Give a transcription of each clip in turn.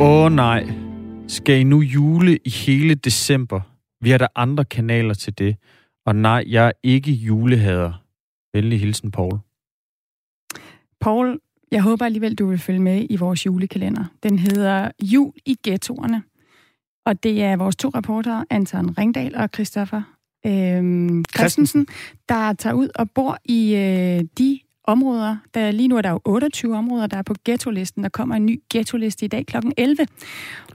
Åh oh, nej. Skal I nu jule i hele december? Vi har der andre kanaler til det. Og nej, jeg er ikke julehader. Venlig hilsen, Paul. Paul, jeg håber alligevel, du vil følge med i vores julekalender. Den hedder Jul i ghettoerne. Og det er vores to reportere, Anton Ringdal og Christoffer øhm, Christensen, der tager ud og bor i øh, de områder. Der, lige nu er der jo 28 områder, der er på ghetto-listen. Der kommer en ny ghetto-liste i dag kl. 11.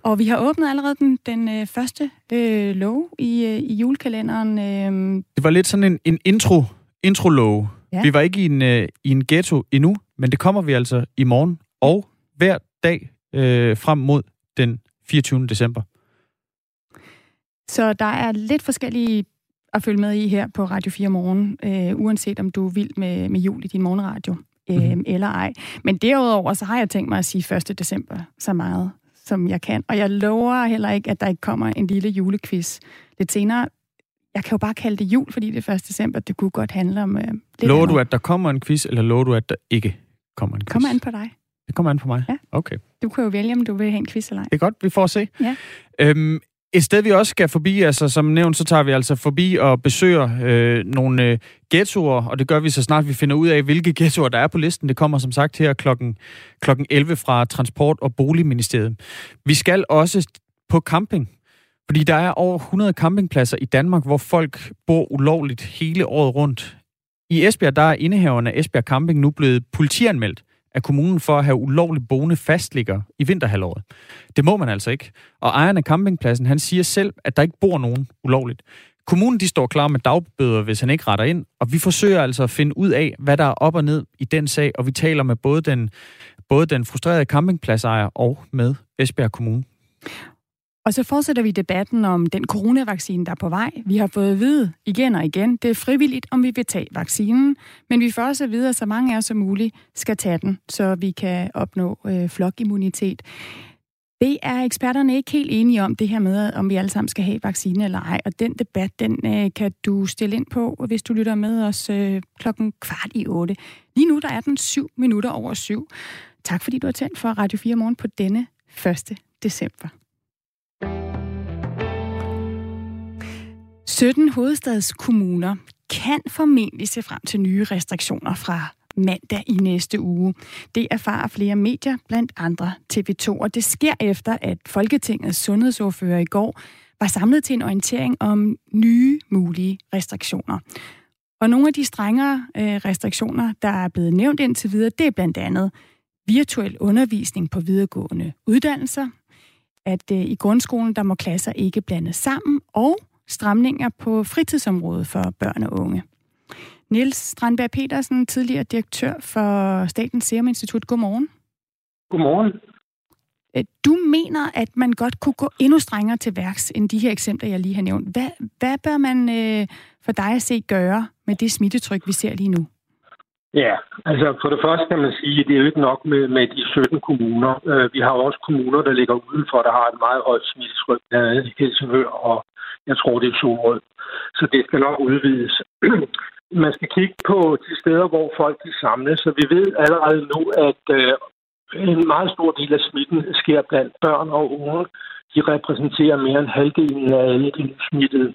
Og vi har åbnet allerede den, den øh, første øh, lov i, øh, i julekalenderen. Øh. Det var lidt sådan en, en intro, intro-lov. Ja. Vi var ikke i en, øh, i en ghetto endnu, men det kommer vi altså i morgen og hver dag øh, frem mod den 24. december. Så der er lidt forskellige at følge med i her på Radio 4 Morgen, øh, uanset om du er vild med, med jul i din morgenradio øh, mm-hmm. eller ej. Men derudover, så har jeg tænkt mig at sige 1. december så meget, som jeg kan. Og jeg lover heller ikke, at der ikke kommer en lille julequiz lidt senere. Jeg kan jo bare kalde det jul, fordi det er 1. december. Det kunne godt handle om... Øh, lover du, at der kommer en quiz, eller lover du, at der ikke kommer en quiz? Kommer an på dig. Det kommer an på mig? Ja. Okay. Du kan jo vælge, om du vil have en quiz eller ej. Det er godt, vi får at se. Ja. Øhm, et sted, vi også skal forbi, altså som nævnt, så tager vi altså forbi og besøger øh, nogle øh, ghettoer, og det gør vi så snart vi finder ud af, hvilke ghettoer der er på listen. Det kommer som sagt her klokken, klokken 11 fra Transport- og Boligministeriet. Vi skal også på camping, fordi der er over 100 campingpladser i Danmark, hvor folk bor ulovligt hele året rundt. I Esbjerg, der er indehaverne af Esbjerg Camping nu blevet politianmeldt af kommunen for at have ulovligt boende fastligger i vinterhalvåret. Det må man altså ikke. Og ejeren af campingpladsen, han siger selv, at der ikke bor nogen ulovligt. Kommunen de står klar med dagbøder, hvis han ikke retter ind, og vi forsøger altså at finde ud af, hvad der er op og ned i den sag, og vi taler med både den, både den frustrerede campingpladsejer og med Esbjerg Kommune. Og så fortsætter vi debatten om den coronavaccine, der er på vej. Vi har fået at vide igen og igen, det er frivilligt, om vi vil tage vaccinen, men vi får også at vide, at så mange af os som muligt skal tage den, så vi kan opnå øh, flokimmunitet. Det er eksperterne ikke helt enige om, det her med, om vi alle sammen skal have vaccine eller ej. Og den debat, den øh, kan du stille ind på, hvis du lytter med os øh, klokken kvart i otte. Lige nu der er den syv minutter over syv. Tak fordi du har tændt for Radio 4 Morgen på denne 1. december. 17 hovedstadskommuner kan formentlig se frem til nye restriktioner fra mandag i næste uge. Det erfarer flere medier, blandt andre TV2, og det sker efter, at Folketingets sundhedsordfører i går var samlet til en orientering om nye mulige restriktioner. Og nogle af de strengere øh, restriktioner, der er blevet nævnt indtil videre, det er blandt andet virtuel undervisning på videregående uddannelser, at øh, i grundskolen, der må klasser ikke blandes sammen, og stramninger på fritidsområdet for børn og unge. Niels Strandberg Petersen, tidligere direktør for Statens Serum Institut. Godmorgen. Godmorgen. Øh, du mener, at man godt kunne gå endnu strengere til værks end de her eksempler, jeg lige har nævnt. Hvad, hvad bør man øh, for dig at se gøre med det smittetryk, vi ser lige nu? Ja, altså for det første kan man sige, at det er jo ikke nok med, med de 17 kommuner. Uh, vi har også kommuner, der ligger udenfor, der har et meget højt smittetryk, blandt andet Helsingør og jeg tror, det er Solrød. Så det skal nok udvides. Man skal kigge på de steder, hvor folk de samles, så vi ved allerede nu, at øh, en meget stor del af smitten sker blandt børn og unge. De repræsenterer mere end halvdelen af alle de smittede.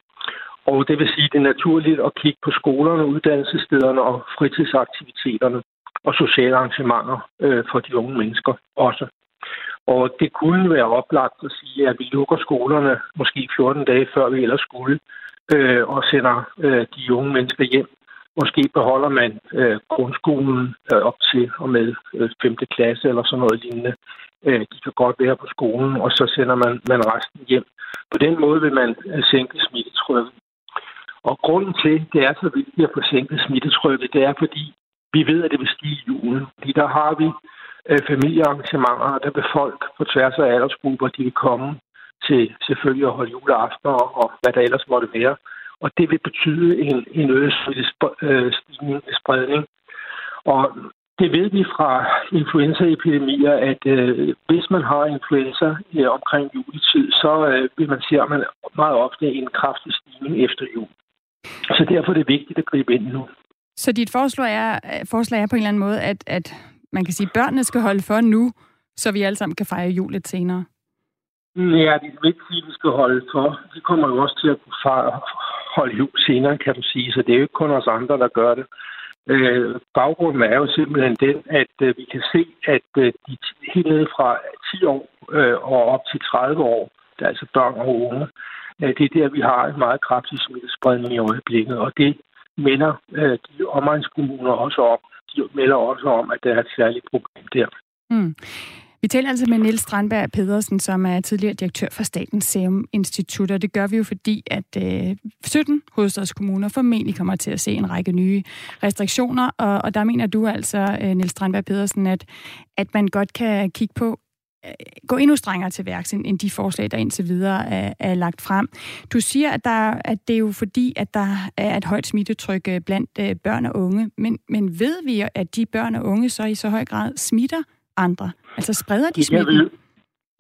Og det vil sige, at det er naturligt at kigge på skolerne, uddannelsesstederne og fritidsaktiviteterne og sociale arrangementer øh, for de unge mennesker også. Og det kunne være oplagt at sige, at vi lukker skolerne måske 14 dage før vi ellers skulle, øh, og sender øh, de unge mennesker hjem. Måske beholder man øh, grundskolen øh, op til og med øh, 5. klasse eller sådan noget lignende. Øh, de kan godt være på skolen, og så sender man, man resten hjem. På den måde vil man øh, sænke smittetrykket. Og grunden til, at det er så vigtigt at få sænket smittetrykket, det er fordi, vi ved, at det vil stige i julen. Fordi der har vi øh, familiearrangementer, der vil folk på tværs af aldersgrupper, de vil komme til selvfølgelig at holde juleaften og, og hvad der ellers måtte være. Og det vil betyde en, en øget øh, spredning. Og det ved vi fra influenzaepidemier, at øh, hvis man har influenza øh, omkring juletid, så øh, vil man se, at man meget ofte en kraftig stigning efter jul. Så derfor er det vigtigt at gribe ind nu. Så dit forslag er, øh, forslag er på en eller anden måde, at, at man kan sige, børnene skal holde for nu, så vi alle sammen kan fejre jul lidt senere? Ja, det er ikke sige, vi skal holde for. De kommer jo også til at kunne holde jul senere, kan du sige. Så det er jo ikke kun os andre, der gør det. Øh, baggrunden er jo simpelthen den, at øh, vi kan se, at øh, de helt ned fra 10 år øh, og op til 30 år, der er altså børn og unge, øh, det er der, vi har en meget kraftig smittespredning i øjeblikket. Og det minder øh, de omegnskommuner også om. De melder også om, at der er et særligt problem der. Mm. Vi taler altså med Niels Strandberg Pedersen, som er tidligere direktør for Statens Serum Institut, og det gør vi jo fordi, at øh, 17 hovedstadskommuner formentlig kommer til at se en række nye restriktioner, og, og der mener du altså, øh, Niels Strandberg Pedersen, at, at man godt kan kigge på, gå endnu strengere til værks end de forslag, der indtil videre er, er lagt frem. Du siger, at, der, at det er jo fordi, at der er et højt smittetryk øh, blandt øh, børn og unge, men, men ved vi, at de børn og unge så i så høj grad smitter andre? Altså spreder de smitten?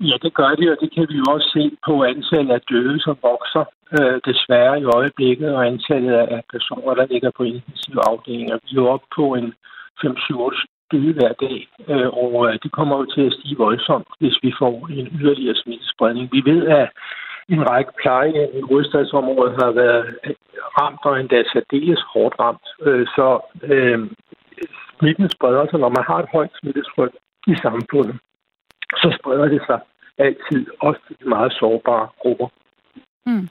Vi, ja, det gør de, og det kan vi jo også se på antallet af døde, som vokser øh, desværre i øjeblikket, og antallet af personer, der ligger på intensive afdelinger. Vi er jo oppe på en 5-7 døde hver dag, øh, og øh, det kommer jo til at stige voldsomt, hvis vi får en yderligere smittespredning. Vi ved, at en række plejehjem i hovedstadsområdet har været øh, ramt og endda særdeles hårdt ramt. Øh, så øh, smitten spreder sig, når man har et højt smittetryk i samfundet, så spreder det sig altid, også til de meget sårbare grupper. Mm.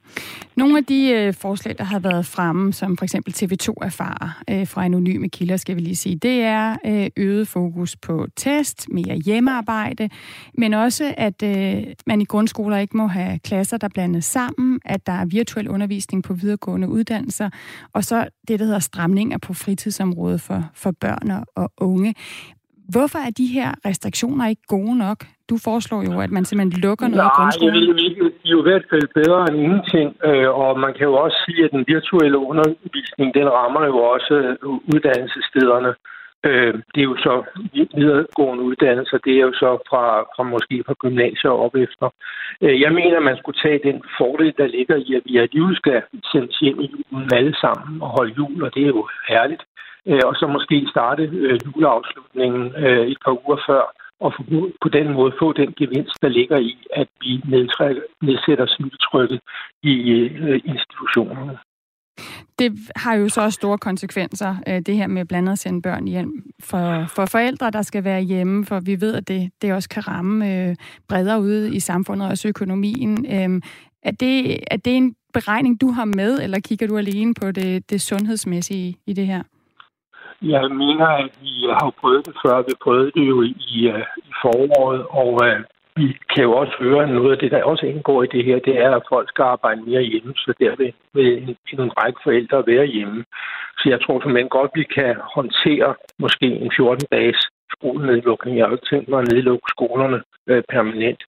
Nogle af de øh, forslag, der har været fremme, som for eksempel TV2 erfarer øh, fra anonyme kilder, skal vi lige sige, det er øh, øget fokus på test, mere hjemmearbejde, men også, at øh, man i grundskoler ikke må have klasser, der blandes sammen, at der er virtuel undervisning på videregående uddannelser, og så det, der hedder stramninger på fritidsområdet for, for børn og unge. Hvorfor er de her restriktioner ikke gode nok? Du foreslår jo, at man simpelthen lukker noget Nej, i grundskolen. Nej, de er jo i hvert fald bedre end ingenting. Øh, og man kan jo også sige, at den virtuelle undervisning, den rammer jo også uddannelsesstederne. Øh, det er jo så videregående uddannelser, det er jo så fra, fra måske fra gymnasier op efter. Øh, jeg mener, at man skulle tage den fordel, der ligger i, at vi alligevel skal sendes hjem i julen alle sammen og holde jul, og det er jo herligt øh, og så måske starte øh, juleafslutningen øh, et par uger før, og på den måde få den gevinst, der ligger i, at vi nedsætter smittetrykket i øh, institutionerne. Det har jo så også store konsekvenser, øh, det her med blandt andet at sende børn hjem for, for forældre, der skal være hjemme, for vi ved, at det, det også kan ramme øh, bredere ude i samfundet, også økonomien. Øh, er, det, er det en beregning, du har med, eller kigger du alene på det, det sundhedsmæssige i det her? Jeg mener, at vi har prøvet det før. Vi prøvede det jo i, i øh, foråret, og uh, vi kan jo også høre noget af det, der også indgår i det her, det er, at folk skal arbejde mere hjemme, så der vil, vil en, en række forældre være hjemme. Så jeg tror simpelthen godt, vi kan håndtere måske en 14-dages skolenedlukning. Jeg har jo ikke tænkt mig at nedlukke skolerne øh, permanent.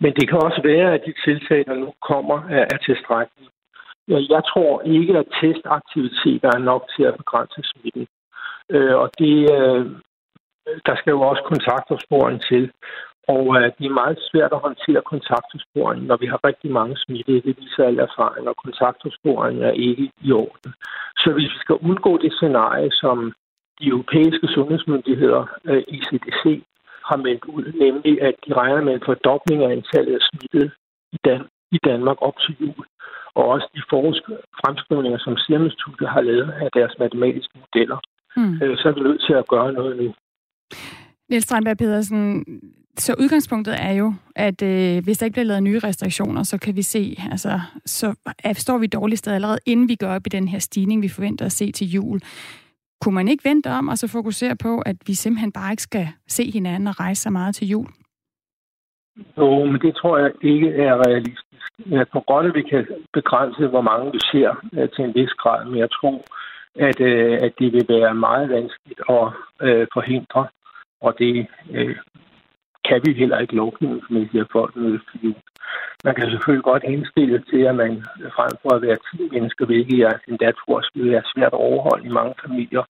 Men det kan også være, at de tiltag, der nu kommer, er, er tilstrækkelige. Jeg tror ikke, at testaktiviteter er nok til at begrænse smitten. Øh, og det, øh, der skal jo også kontaktopsporing til. Og øh, det er meget svært at håndtere kontaktopsporing, når vi har rigtig mange smittede. Det viser alle erfaringer, og kontaktopsporing er ikke i orden. Så hvis vi skal undgå det scenarie, som de europæiske sundhedsmyndigheder, øh, ICDC, har meldt ud, nemlig at de regner med en fordobling af antallet af smittede i, Dan- i Danmark op til jul. Og også de fremskrivninger, som Serum Instituttet har lavet af deres matematiske modeller, mm. øh, så er vi nødt til at gøre noget nu. Niels Strandberg Pedersen, så udgangspunktet er jo, at øh, hvis der ikke bliver lavet nye restriktioner, så kan vi se, altså, så står vi dårligt sted allerede, inden vi går op i den her stigning, vi forventer at se til jul. Kunne man ikke vente om og så fokusere på, at vi simpelthen bare ikke skal se hinanden og rejse så meget til jul? Jo, men det tror jeg ikke er realistisk. Godt, at vi kan begrænse, hvor mange vi ser til en vis grad, men jeg tror, at, øh, at det vil være meget vanskeligt at øh, forhindre, og det øh, kan vi heller ikke lovgivningsmæssigt, at folk mødes til jul. Man kan selvfølgelig godt indstille til, at man frem for at være 10 mennesker, hvilket jeg endda tror skulle være svært at overholde i mange familier,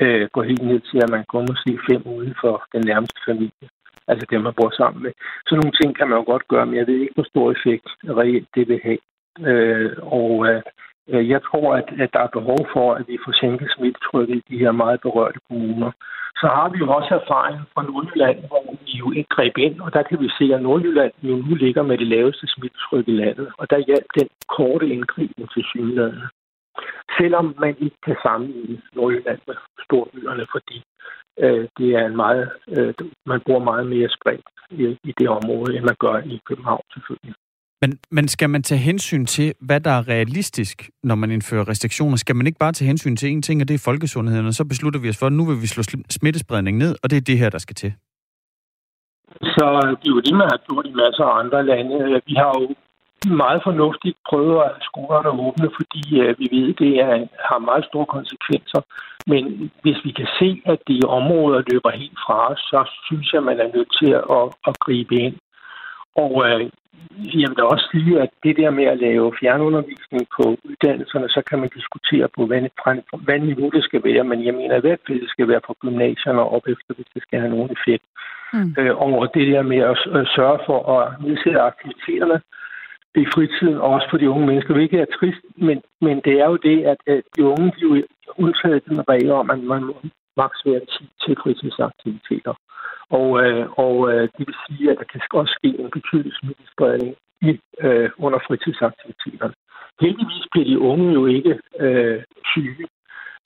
øh, går helt ned til, at man kun må se fem uden for den nærmeste familie. Altså dem, man bor sammen med. Så nogle ting kan man jo godt gøre, men jeg ved ikke, hvor stor effekt reelt det vil have. Øh, og øh, Øh, Øh, jeg tror, at, at der er behov for, at vi får sænket smittetrykket i de her meget berørte kommuner. Så har vi jo også erfaring fra Nordjylland, hvor vi jo ikke greb ind, og der kan vi se, at Nordjylland jo nu ligger med det laveste smittetryk i landet, og der hjalp den korte indgriben til synlandet. Selvom man ikke kan sammenligne Nordjylland med storbyerne, fordi øh, det er en meget, øh, man bruger meget mere spredt i, i det område, end man gør i København selvfølgelig. Men, men skal man tage hensyn til, hvad der er realistisk, når man indfører restriktioner? Skal man ikke bare tage hensyn til én ting, og det er folkesundheden, og så beslutter vi os for, at nu vil vi slå smittespredning ned, og det er det her, der skal til? Så det er jo det, man har gjort i masser af andre lande. Vi har jo meget fornuftigt prøvet at skolerne åbne, fordi øh, vi ved, at det er, har meget store konsekvenser. Men hvis vi kan se, at de områder løber helt fra os, så synes jeg, man er nødt til at, at gribe ind. Og øh, jeg vil da også sige, at det der med at lave fjernundervisning på uddannelserne, så kan man diskutere på, hvad, hvad niveau det skal være, men jeg mener i hvert fald, det skal være på gymnasierne op efter, hvis det skal have nogen effekt. Mm. Øh, og det der med at, at sørge for at nedsætte aktiviteterne i fritiden, og også for de unge mennesker, hvilket er trist, men, men det er jo det, at, at de unge de er jo undtaget den regel om, at man må maks være 10 til fritidsaktiviteter. Og, øh, og øh, det vil sige, at der kan også ske en betydelig smittespredning i, øh, under fritidsaktiviteterne. Heldigvis bliver de unge jo ikke øh, syge.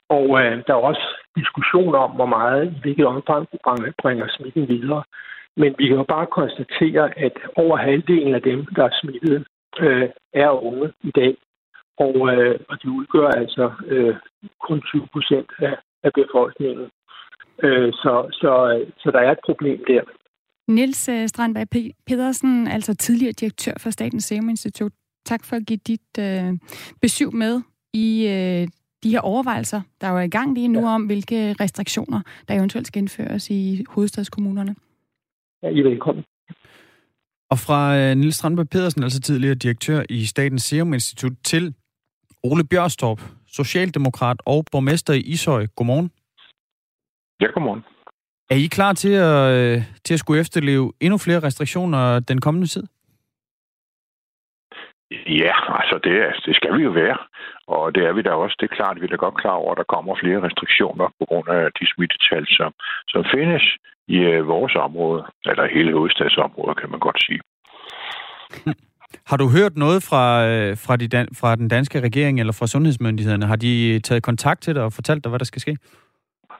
Og øh, der er også diskussion om, hvor meget, i hvilket omfang det bringer smitten videre. Men vi kan jo bare konstatere, at over halvdelen af dem, der er smittet, øh, er unge i dag. Og, øh, og de udgør altså øh, kun 20 procent af, af befolkningen. Øh, så, så, så der er et problem der. Niels øh, Strandberg Pedersen, altså tidligere direktør for Statens Serum Institut. Tak for at give dit øh, besøg med i øh, de her overvejelser, der er i gang lige nu ja. om, hvilke restriktioner, der eventuelt skal indføres i hovedstadskommunerne. Ja, I er velkommen. Og fra øh, Niels Strandberg Pedersen, altså tidligere direktør i Statens Serum Institut, til Ole Bjørstorp, socialdemokrat og borgmester i Ishøj. Godmorgen. Ja, godmorgen. Er I klar til at, øh, til at skulle efterleve endnu flere restriktioner den kommende tid? Ja, altså det, det skal vi jo være. Og det er vi da også. Det er klart, vi er da godt klar over, at der kommer flere restriktioner på grund af de smittetal, som, som findes i uh, vores område, eller hele hovedstadsområdet, kan man godt sige. Har du hørt noget fra, øh, fra, de fra den danske regering eller fra sundhedsmyndighederne? Har de taget kontakt til dig og fortalt dig, hvad der skal ske?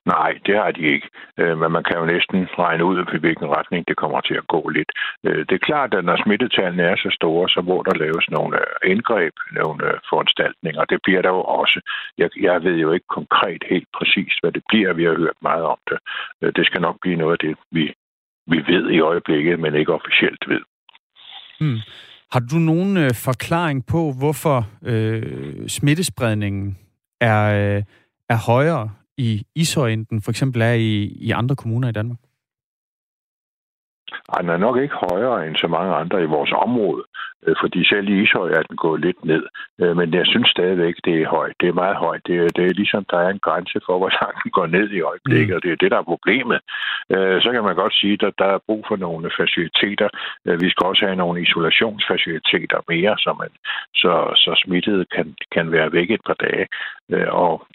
Nej, det har de ikke. Øh, men man kan jo næsten regne ud, i hvilken retning det kommer til at gå lidt. Øh, det er klart, at når smittetallene er så store, så må der laves nogle øh, indgreb, nogle foranstaltninger. Det bliver der jo også. Jeg, jeg ved jo ikke konkret helt præcis, hvad det bliver. Vi har hørt meget om det. Det skal nok blive noget af det, vi, vi ved i øjeblikket, men ikke officielt ved. Hmm. Har du nogen øh, forklaring på, hvorfor øh, smittespredningen er, øh, er højere i Ishøj, end den for eksempel er i, i andre kommuner i Danmark? Ej, den er nok ikke højere end så mange andre i vores område, øh, fordi selv i Ishøj er den gået lidt ned. Øh, men jeg synes stadigvæk, det er højt. Det er meget højt. Det er, det er ligesom, der er en grænse for, hvor langt den går ned i øjeblikket, mm. og det er det, der er problemet. Øh, så kan man godt sige, at der er brug for nogle faciliteter. Vi skal også have nogle isolationsfaciliteter mere, så, man, så, så smittet kan, kan være væk et par dage. Og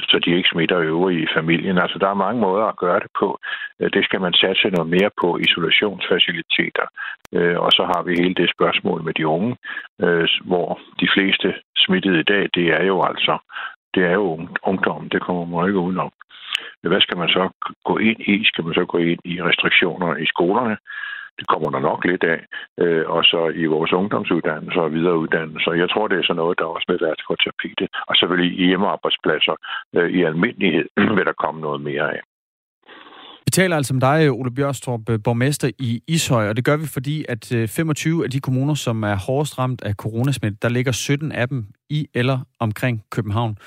så de ikke smitter øvrige i familien. Altså, der er mange måder at gøre det på. Øh, det skal man satse noget mere på, isolationsfaciliteter. Øh, og så har vi hele det spørgsmål med de unge, øh, hvor de fleste smittede i dag, det er jo altså det er jo ungdom. Det kommer man ikke udenom. Hvad skal man så gå ind i? Skal man så gå ind i restriktioner i skolerne? Det kommer der nok lidt af. Øh, og så i vores ungdomsuddannelser og videreuddannelser. Jeg tror, det er sådan noget, der også vil være for tapete, Og selvfølgelig i hjemmearbejdspladser øh, i almindelighed vil der komme noget mere af. Taler altså om dig, Ole Bjørstrup, øh, borgmester i Ishøj, og det gør vi, fordi at 25 af de kommuner, som er hårdest ramt af coronasmitte, der ligger 17 af dem i eller omkring København.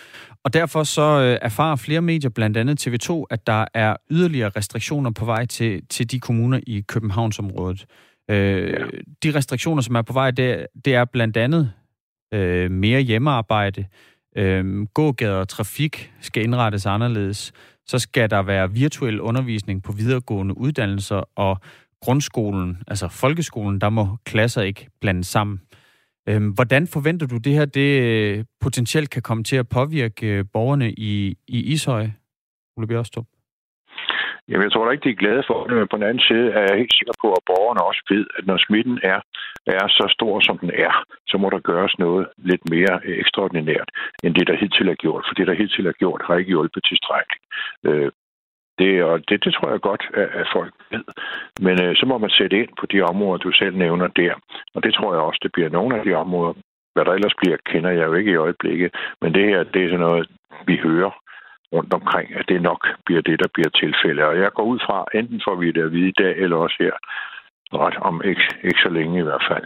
Og derfor så erfarer flere medier, blandt andet TV2, at der er yderligere restriktioner på vej til, til de kommuner i Københavnsområdet. Øh, ja. De restriktioner, som er på vej, det, det er blandt andet øh, mere hjemmearbejde, øh, gågader og trafik skal indrettes anderledes, så skal der være virtuel undervisning på videregående uddannelser, og grundskolen, altså folkeskolen, der må klasser ikke blandes sammen. Øhm, hvordan forventer du det her, det øh, potentielt kan komme til at påvirke øh, borgerne i, i Ishøj, Ole Bjørstrup? Jamen, jeg tror da ikke, de er glade for det, men på den anden side er jeg helt sikker på, at borgerne også ved, at når smitten er, er så stor, som den er, så må der gøres noget lidt mere ekstraordinært, end det, der hidtil er gjort. For det, der hidtil er gjort, har ikke hjulpet tilstrækkeligt. Øh, det, og det, det tror jeg godt, at, at folk ved. Men øh, så må man sætte ind på de områder, du selv nævner der. Og det tror jeg også, det bliver nogle af de områder. Hvad der ellers bliver, kender jeg jo ikke i øjeblikket. Men det her, det er sådan noget, vi hører rundt omkring, at det nok bliver det, der bliver tilfælde. Og jeg går ud fra, enten får vi det at vide i dag, eller også her, ret om ikke, ikke så længe i hvert fald.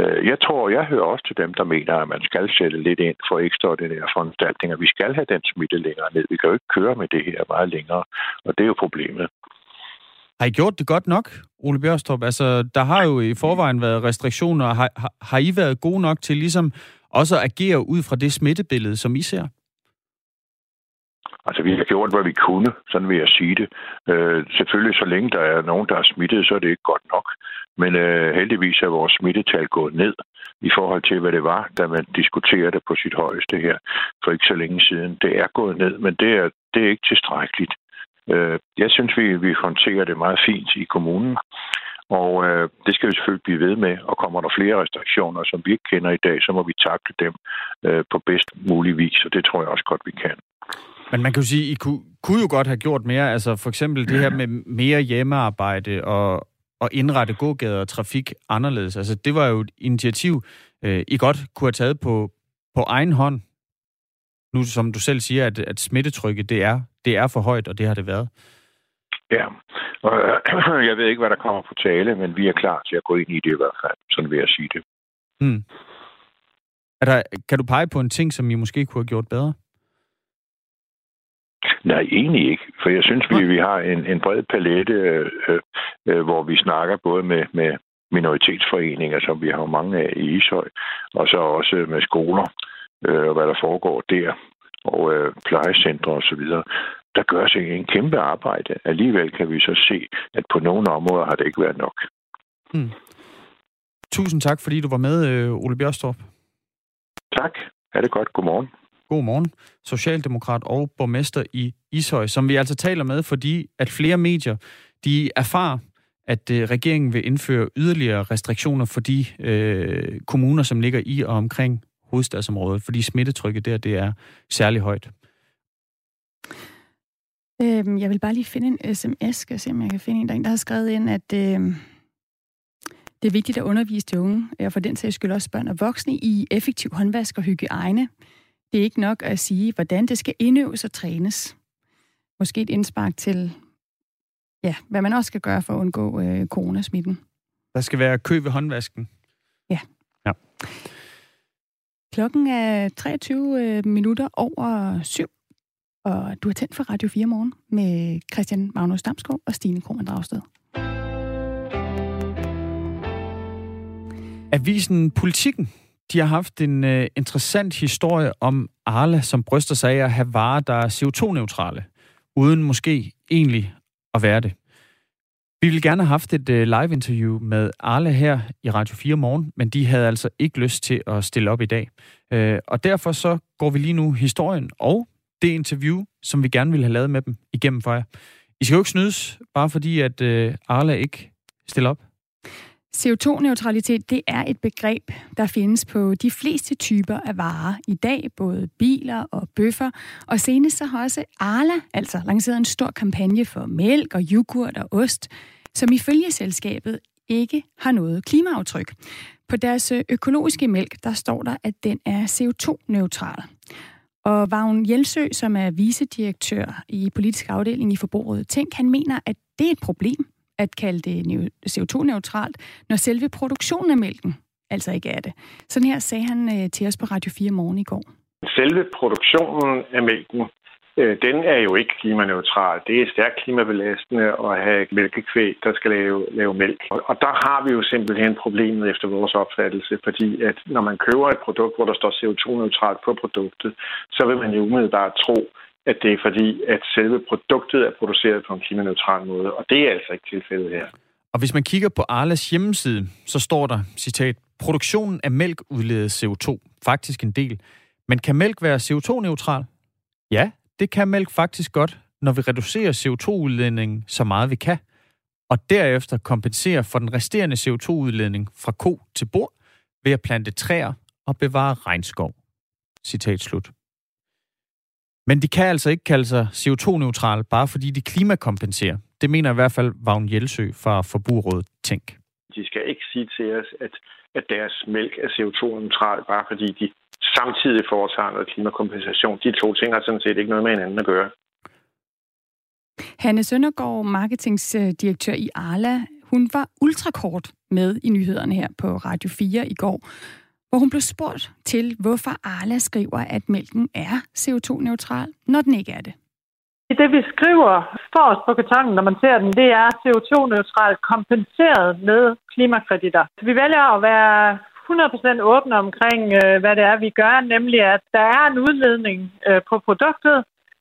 Øh, jeg tror, jeg hører også til dem, der mener, at man skal sætte lidt ind for ekstraordinære foranstaltninger. Vi skal have den smitte længere ned. Vi kan jo ikke køre med det her meget længere, og det er jo problemet. Har I gjort det godt nok, Ole Bjørstrup? Altså, der har jo i forvejen været restriktioner. Har, har, har I været gode nok til ligesom også at agere ud fra det smittebillede, som I ser? Altså, vi har gjort, hvad vi kunne, sådan vil jeg sige det. Øh, selvfølgelig, så længe der er nogen, der er smittet, så er det ikke godt nok. Men øh, heldigvis er vores smittetal gået ned i forhold til, hvad det var, da man diskuterede det på sit højeste her for ikke så længe siden. Det er gået ned, men det er, det er ikke tilstrækkeligt. Øh, jeg synes, vi, vi håndterer det meget fint i kommunen. Og øh, det skal vi selvfølgelig blive ved med, og kommer der flere restriktioner, som vi ikke kender i dag, så må vi takle dem øh, på bedst mulig vis, og det tror jeg også godt, vi kan. Men man kan jo sige, I kunne, kunne jo godt have gjort mere. Altså for eksempel det her med mere hjemmearbejde og, og indrette gågader og trafik anderledes. Altså det var jo et initiativ, øh, I godt kunne have taget på, på egen hånd. Nu som du selv siger, at, at smittetrykket det er, det er for højt, og det har det været. Ja, og øh, jeg ved ikke, hvad der kommer på tale, men vi er klar til at gå ind i det i hvert fald. Sådan vil jeg sige det. Hmm. Er der, kan du pege på en ting, som I måske kunne have gjort bedre? Nej, egentlig ikke. For jeg synes, vi, vi har en, en bred palette, øh, øh, hvor vi snakker både med, med minoritetsforeninger, som vi har mange af i Ishøj, og så også med skoler, øh, og hvad der foregår der, og øh, plejecentre osv. Der gør sig en kæmpe arbejde. Alligevel kan vi så se, at på nogle områder har det ikke været nok. Hmm. Tusind tak, fordi du var med, øh, Ole Bjørstrup. Tak. Ha' det godt. Godmorgen. God morgen. Socialdemokrat og borgmester i Ishøj, som vi altså taler med, fordi at flere medier, de erfarer, at øh, regeringen vil indføre yderligere restriktioner for de øh, kommuner, som ligger i og omkring hovedstadsområdet, fordi smittetrykket der, det er særlig højt. Øhm, jeg vil bare lige finde en sms, skal se, om jeg kan finde en. Der, en, der har skrevet ind, at øh, det er vigtigt at undervise de unge, og for den sags skyld også børn og voksne, i effektiv håndvask og hygiejne. Det er ikke nok at sige, hvordan det skal indøves og trænes. Måske et indspark til, ja, hvad man også skal gøre for at undgå øh, coronasmitten. Der skal være kø ved håndvasken. Ja. ja. Klokken er 23 øh, minutter over syv, og du har tændt for Radio 4 morgen med Christian Magnus Damsgaard og Stine Krohmann Dragsted. Avisen Politikken de har haft en uh, interessant historie om Arla, som bryster sig af at have varer, der er CO2-neutrale, uden måske egentlig at være det. Vi ville gerne have haft et uh, live-interview med Arla her i Radio 4 morgen, men de havde altså ikke lyst til at stille op i dag. Uh, og derfor så går vi lige nu historien og det interview, som vi gerne ville have lavet med dem igennem for jer. I skal jo ikke snydes, bare fordi at uh, Arla ikke stiller op. CO2-neutralitet det er et begreb, der findes på de fleste typer af varer i dag, både biler og bøffer. Og senest så har også Arla altså lanceret en stor kampagne for mælk og yoghurt og ost, som ifølge selskabet ikke har noget klimaaftryk. På deres øh, økologiske mælk, der står der, at den er CO2-neutral. Og Vagn Jelsø, som er vicedirektør i politisk afdeling i Forbruget Tænk, han mener, at det er et problem, at kalde det CO2-neutralt, når selve produktionen af mælken altså ikke er det. Sådan her sagde han øh, til os på Radio 4 morgen i går. Selve produktionen af mælken, øh, den er jo ikke klimaneutral. Det er stærkt klimabelastende at have mælkekvæg, der skal lave, lave mælk. Og der har vi jo simpelthen problemet efter vores opfattelse, fordi at når man køber et produkt, hvor der står CO2-neutralt på produktet, så vil man jo umiddelbart tro, at det er fordi, at selve produktet er produceret på en klimaneutral måde, og det er altså ikke tilfældet her. Og hvis man kigger på Arlas hjemmeside, så står der, citat, produktionen af mælk udleder CO2, faktisk en del. Men kan mælk være CO2-neutral? Ja, det kan mælk faktisk godt, når vi reducerer CO2-udledningen så meget vi kan, og derefter kompensere for den resterende CO2-udledning fra ko til bord ved at plante træer og bevare regnskov. Citat slut. Men de kan altså ikke kalde sig CO2-neutral, bare fordi de klimakompenserer. Det mener i hvert fald Vagn Jelsø fra Forbrugerrådet Tænk. De skal ikke sige til os, at, at deres mælk er CO2-neutral, bare fordi de samtidig foretager noget klimakompensation. De to ting har sådan set ikke noget med hinanden at gøre. Hanne Søndergaard, marketingsdirektør i Arla, hun var ultrakort med i nyhederne her på Radio 4 i går, hvor hun blev spurgt til, hvorfor Arla skriver, at mælken er CO2-neutral, når den ikke er det. Det vi skriver forrest på kartongen, når man ser den, det er CO2-neutralt kompenseret med klimakreditter. Vi vælger at være 100% åbne omkring, øh, hvad det er, vi gør, nemlig at der er en udledning øh, på produktet,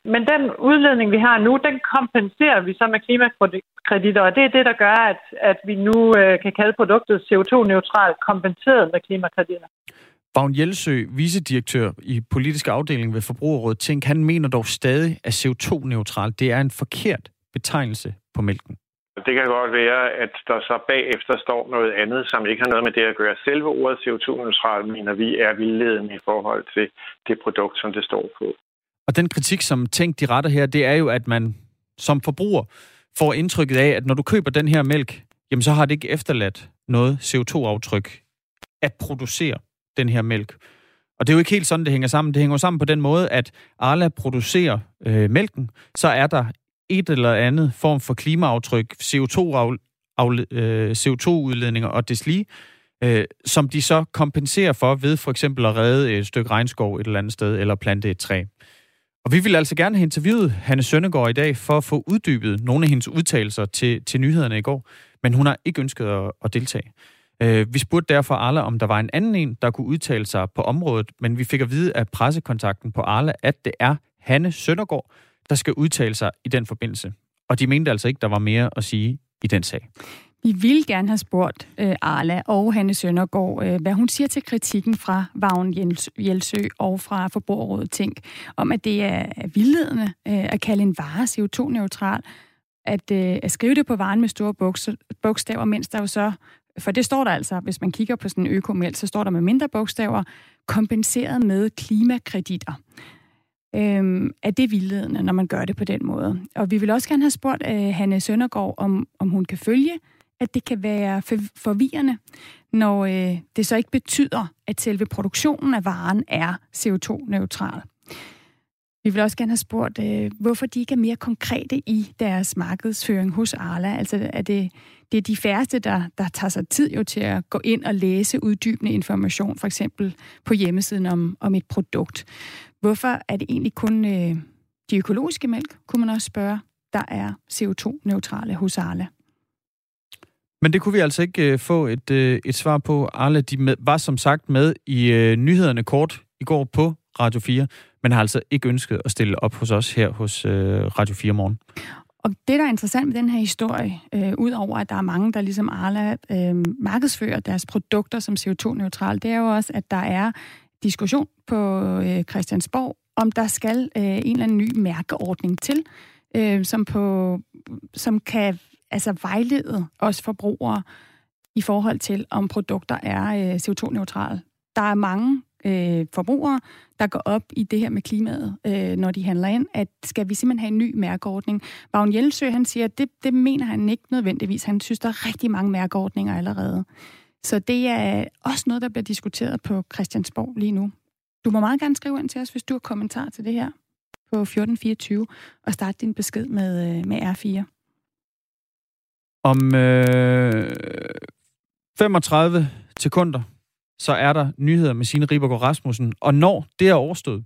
men den udledning, vi har nu, den kompenserer vi så med klimakreditter, og det er det, der gør, at, at vi nu øh, kan kalde produktet CO2-neutralt kompenseret med klimakreditter. Vagn Jelsø, vicedirektør i politisk afdeling ved Forbrugerrådet Tænk, han mener dog stadig, at CO2-neutral det er en forkert betegnelse på mælken. Det kan godt være, at der så bagefter står noget andet, som ikke har noget med det at gøre. Selve ordet CO2-neutral mener vi er vildledende i forhold til det produkt, som det står på. Og den kritik, som Tænk de retter her, det er jo, at man som forbruger får indtrykket af, at når du køber den her mælk, jamen så har det ikke efterladt noget CO2-aftryk at producere den her mælk. Og det er jo ikke helt sådan, det hænger sammen. Det hænger sammen på den måde, at Arla producerer øh, mælken, så er der et eller andet form for klimaaftryk, CO2-udledninger øh, CO2 og deslige, øh, som de så kompenserer for ved for eksempel at redde et stykke regnskov et eller andet sted, eller plante et træ. Og vi vil altså gerne have interviewet Hanne Søndergaard i dag, for at få uddybet nogle af hendes udtalelser til, til nyhederne i går, men hun har ikke ønsket at, at deltage. Øh, vi spurgte derfor Arla, om der var en anden en, der kunne udtale sig på området, men vi fik at vide af pressekontakten på Arla, at det er Hanne Søndergaard, der skal udtale sig i den forbindelse. Og de mente altså ikke, der var mere at sige i den sag. Vi vil gerne have spurgt øh, Arla og Hanne Søndergaard, øh, hvad hun siger til kritikken fra Vagn Jelsø og fra Forbrugerrådet Tænk, om at det er vildledende øh, at kalde en vare CO2-neutral, at, øh, at skrive det på varen med store bogstaver, mens der jo så, for det står der altså, hvis man kigger på sådan en økomælk, så står der med mindre bogstaver, kompenseret med klimakreditter. Øhm, er det vildledende, når man gør det på den måde? Og vi vil også gerne have spurgt øh, Hanne Søndergaard, om, om hun kan følge at det kan være forvirrende, når øh, det så ikke betyder, at selve produktionen af varen er CO2-neutral. Vi vil også gerne have spurgt, øh, hvorfor de ikke er mere konkrete i deres markedsføring hos Arla. Altså er det, det er de færreste, der, der tager sig tid jo til at gå ind og læse uddybende information, for eksempel på hjemmesiden om, om et produkt. Hvorfor er det egentlig kun øh, de økologiske mælk, kunne man også spørge, der er CO2-neutrale hos Arla? Men det kunne vi altså ikke øh, få et, øh, et svar på. Arle de med, var som sagt med i øh, nyhederne kort i går på Radio 4, men har altså ikke ønsket at stille op hos os her hos øh, Radio 4 morgen. Og det, der er interessant med den her historie, øh, udover at der er mange, der ligesom Arla øh, markedsfører deres produkter som CO2-neutrale, det er jo også, at der er diskussion på øh, Christiansborg, om der skal øh, en eller anden ny mærkeordning til, øh, som, på, som kan altså vejlede os forbrugere i forhold til, om produkter er øh, CO2-neutrale. Der er mange øh, forbrugere, der går op i det her med klimaet, øh, når de handler ind, at skal vi simpelthen have en ny mærkeordning. Vagn Jelsø, han siger, at det, det mener han ikke nødvendigvis. Han synes, der er rigtig mange mærkeordninger allerede. Så det er også noget, der bliver diskuteret på Christiansborg lige nu. Du må meget gerne skrive ind til os, hvis du har kommentar til det her på 1424, og starte din besked med, øh, med R4. Om øh, 35 sekunder, så er der nyheder med Signe Ribergaard Rasmussen. Og når det er overstået...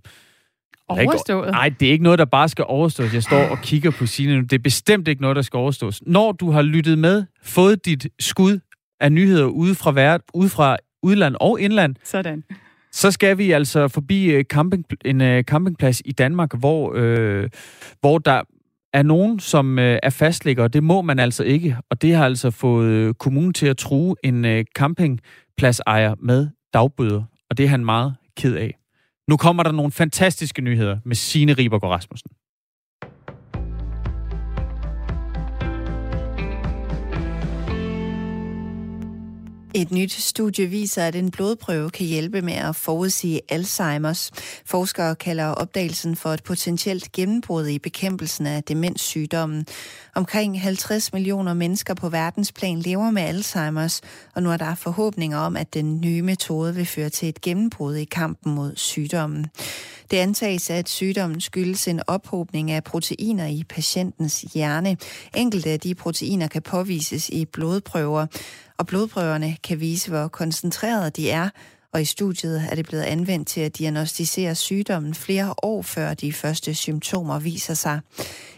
Overstået? Nej, det er ikke noget, der bare skal overstås. Jeg står og kigger på Signe nu. Det er bestemt ikke noget, der skal overstås. Når du har lyttet med, fået dit skud af nyheder ude fra, vært, ude fra udland og indland, Sådan. så skal vi altså forbi øh, camping, en uh, campingplads i Danmark, hvor, øh, hvor der er nogen, som øh, er fastlægger, Det må man altså ikke, og det har altså fået øh, kommunen til at true en øh, campingpladsejer med dagbøder, og det er han meget ked af. Nu kommer der nogle fantastiske nyheder med Signe Ribergaard Rasmussen. Et nyt studie viser, at en blodprøve kan hjælpe med at forudsige Alzheimers. Forskere kalder opdagelsen for et potentielt gennembrud i bekæmpelsen af demenssygdommen. Omkring 50 millioner mennesker på verdensplan lever med Alzheimers, og nu er der forhåbninger om, at den nye metode vil føre til et gennembrud i kampen mod sygdommen. Det antages, at sygdommen skyldes en ophobning af proteiner i patientens hjerne. Enkelte af de proteiner kan påvises i blodprøver, og blodprøverne kan vise, hvor koncentreret de er, og i studiet er det blevet anvendt til at diagnostisere sygdommen flere år før de første symptomer viser sig.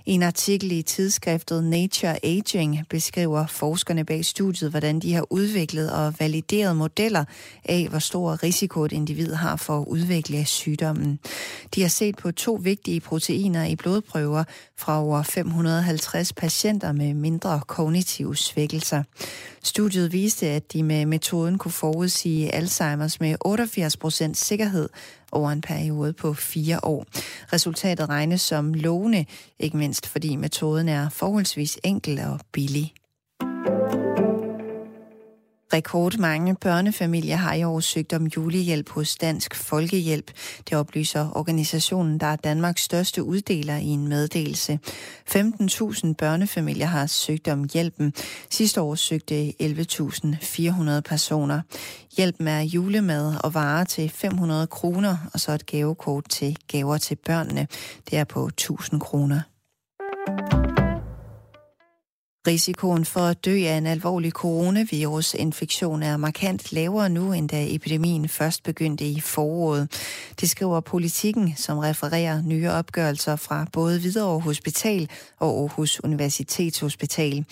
I en artikel i tidsskriftet Nature Aging beskriver forskerne bag studiet, hvordan de har udviklet og valideret modeller af, hvor stor risiko et individ har for at udvikle sygdommen. De har set på to vigtige proteiner i blodprøver fra over 550 patienter med mindre kognitive svækkelser. Studiet viste, at de med metoden kunne forudsige Alzheimers med 88% sikkerhed over en periode på fire år. Resultatet regnes som lovende, ikke mindst fordi metoden er forholdsvis enkel og billig. Rekordmange børnefamilier har i år søgt om julehjælp hos Dansk Folkehjælp. Det oplyser organisationen, der er Danmarks største uddeler i en meddelelse. 15.000 børnefamilier har søgt om hjælpen. Sidste år søgte 11.400 personer. Hjælpen er julemad og varer til 500 kroner, og så et gavekort til gaver til børnene. Det er på 1000 kroner. Risikoen for at dø af en alvorlig coronavirusinfektion er markant lavere nu, end da epidemien først begyndte i foråret. Det skriver politikken, som refererer nye opgørelser fra både Hvidovre Hospital og Aarhus Universitetshospital.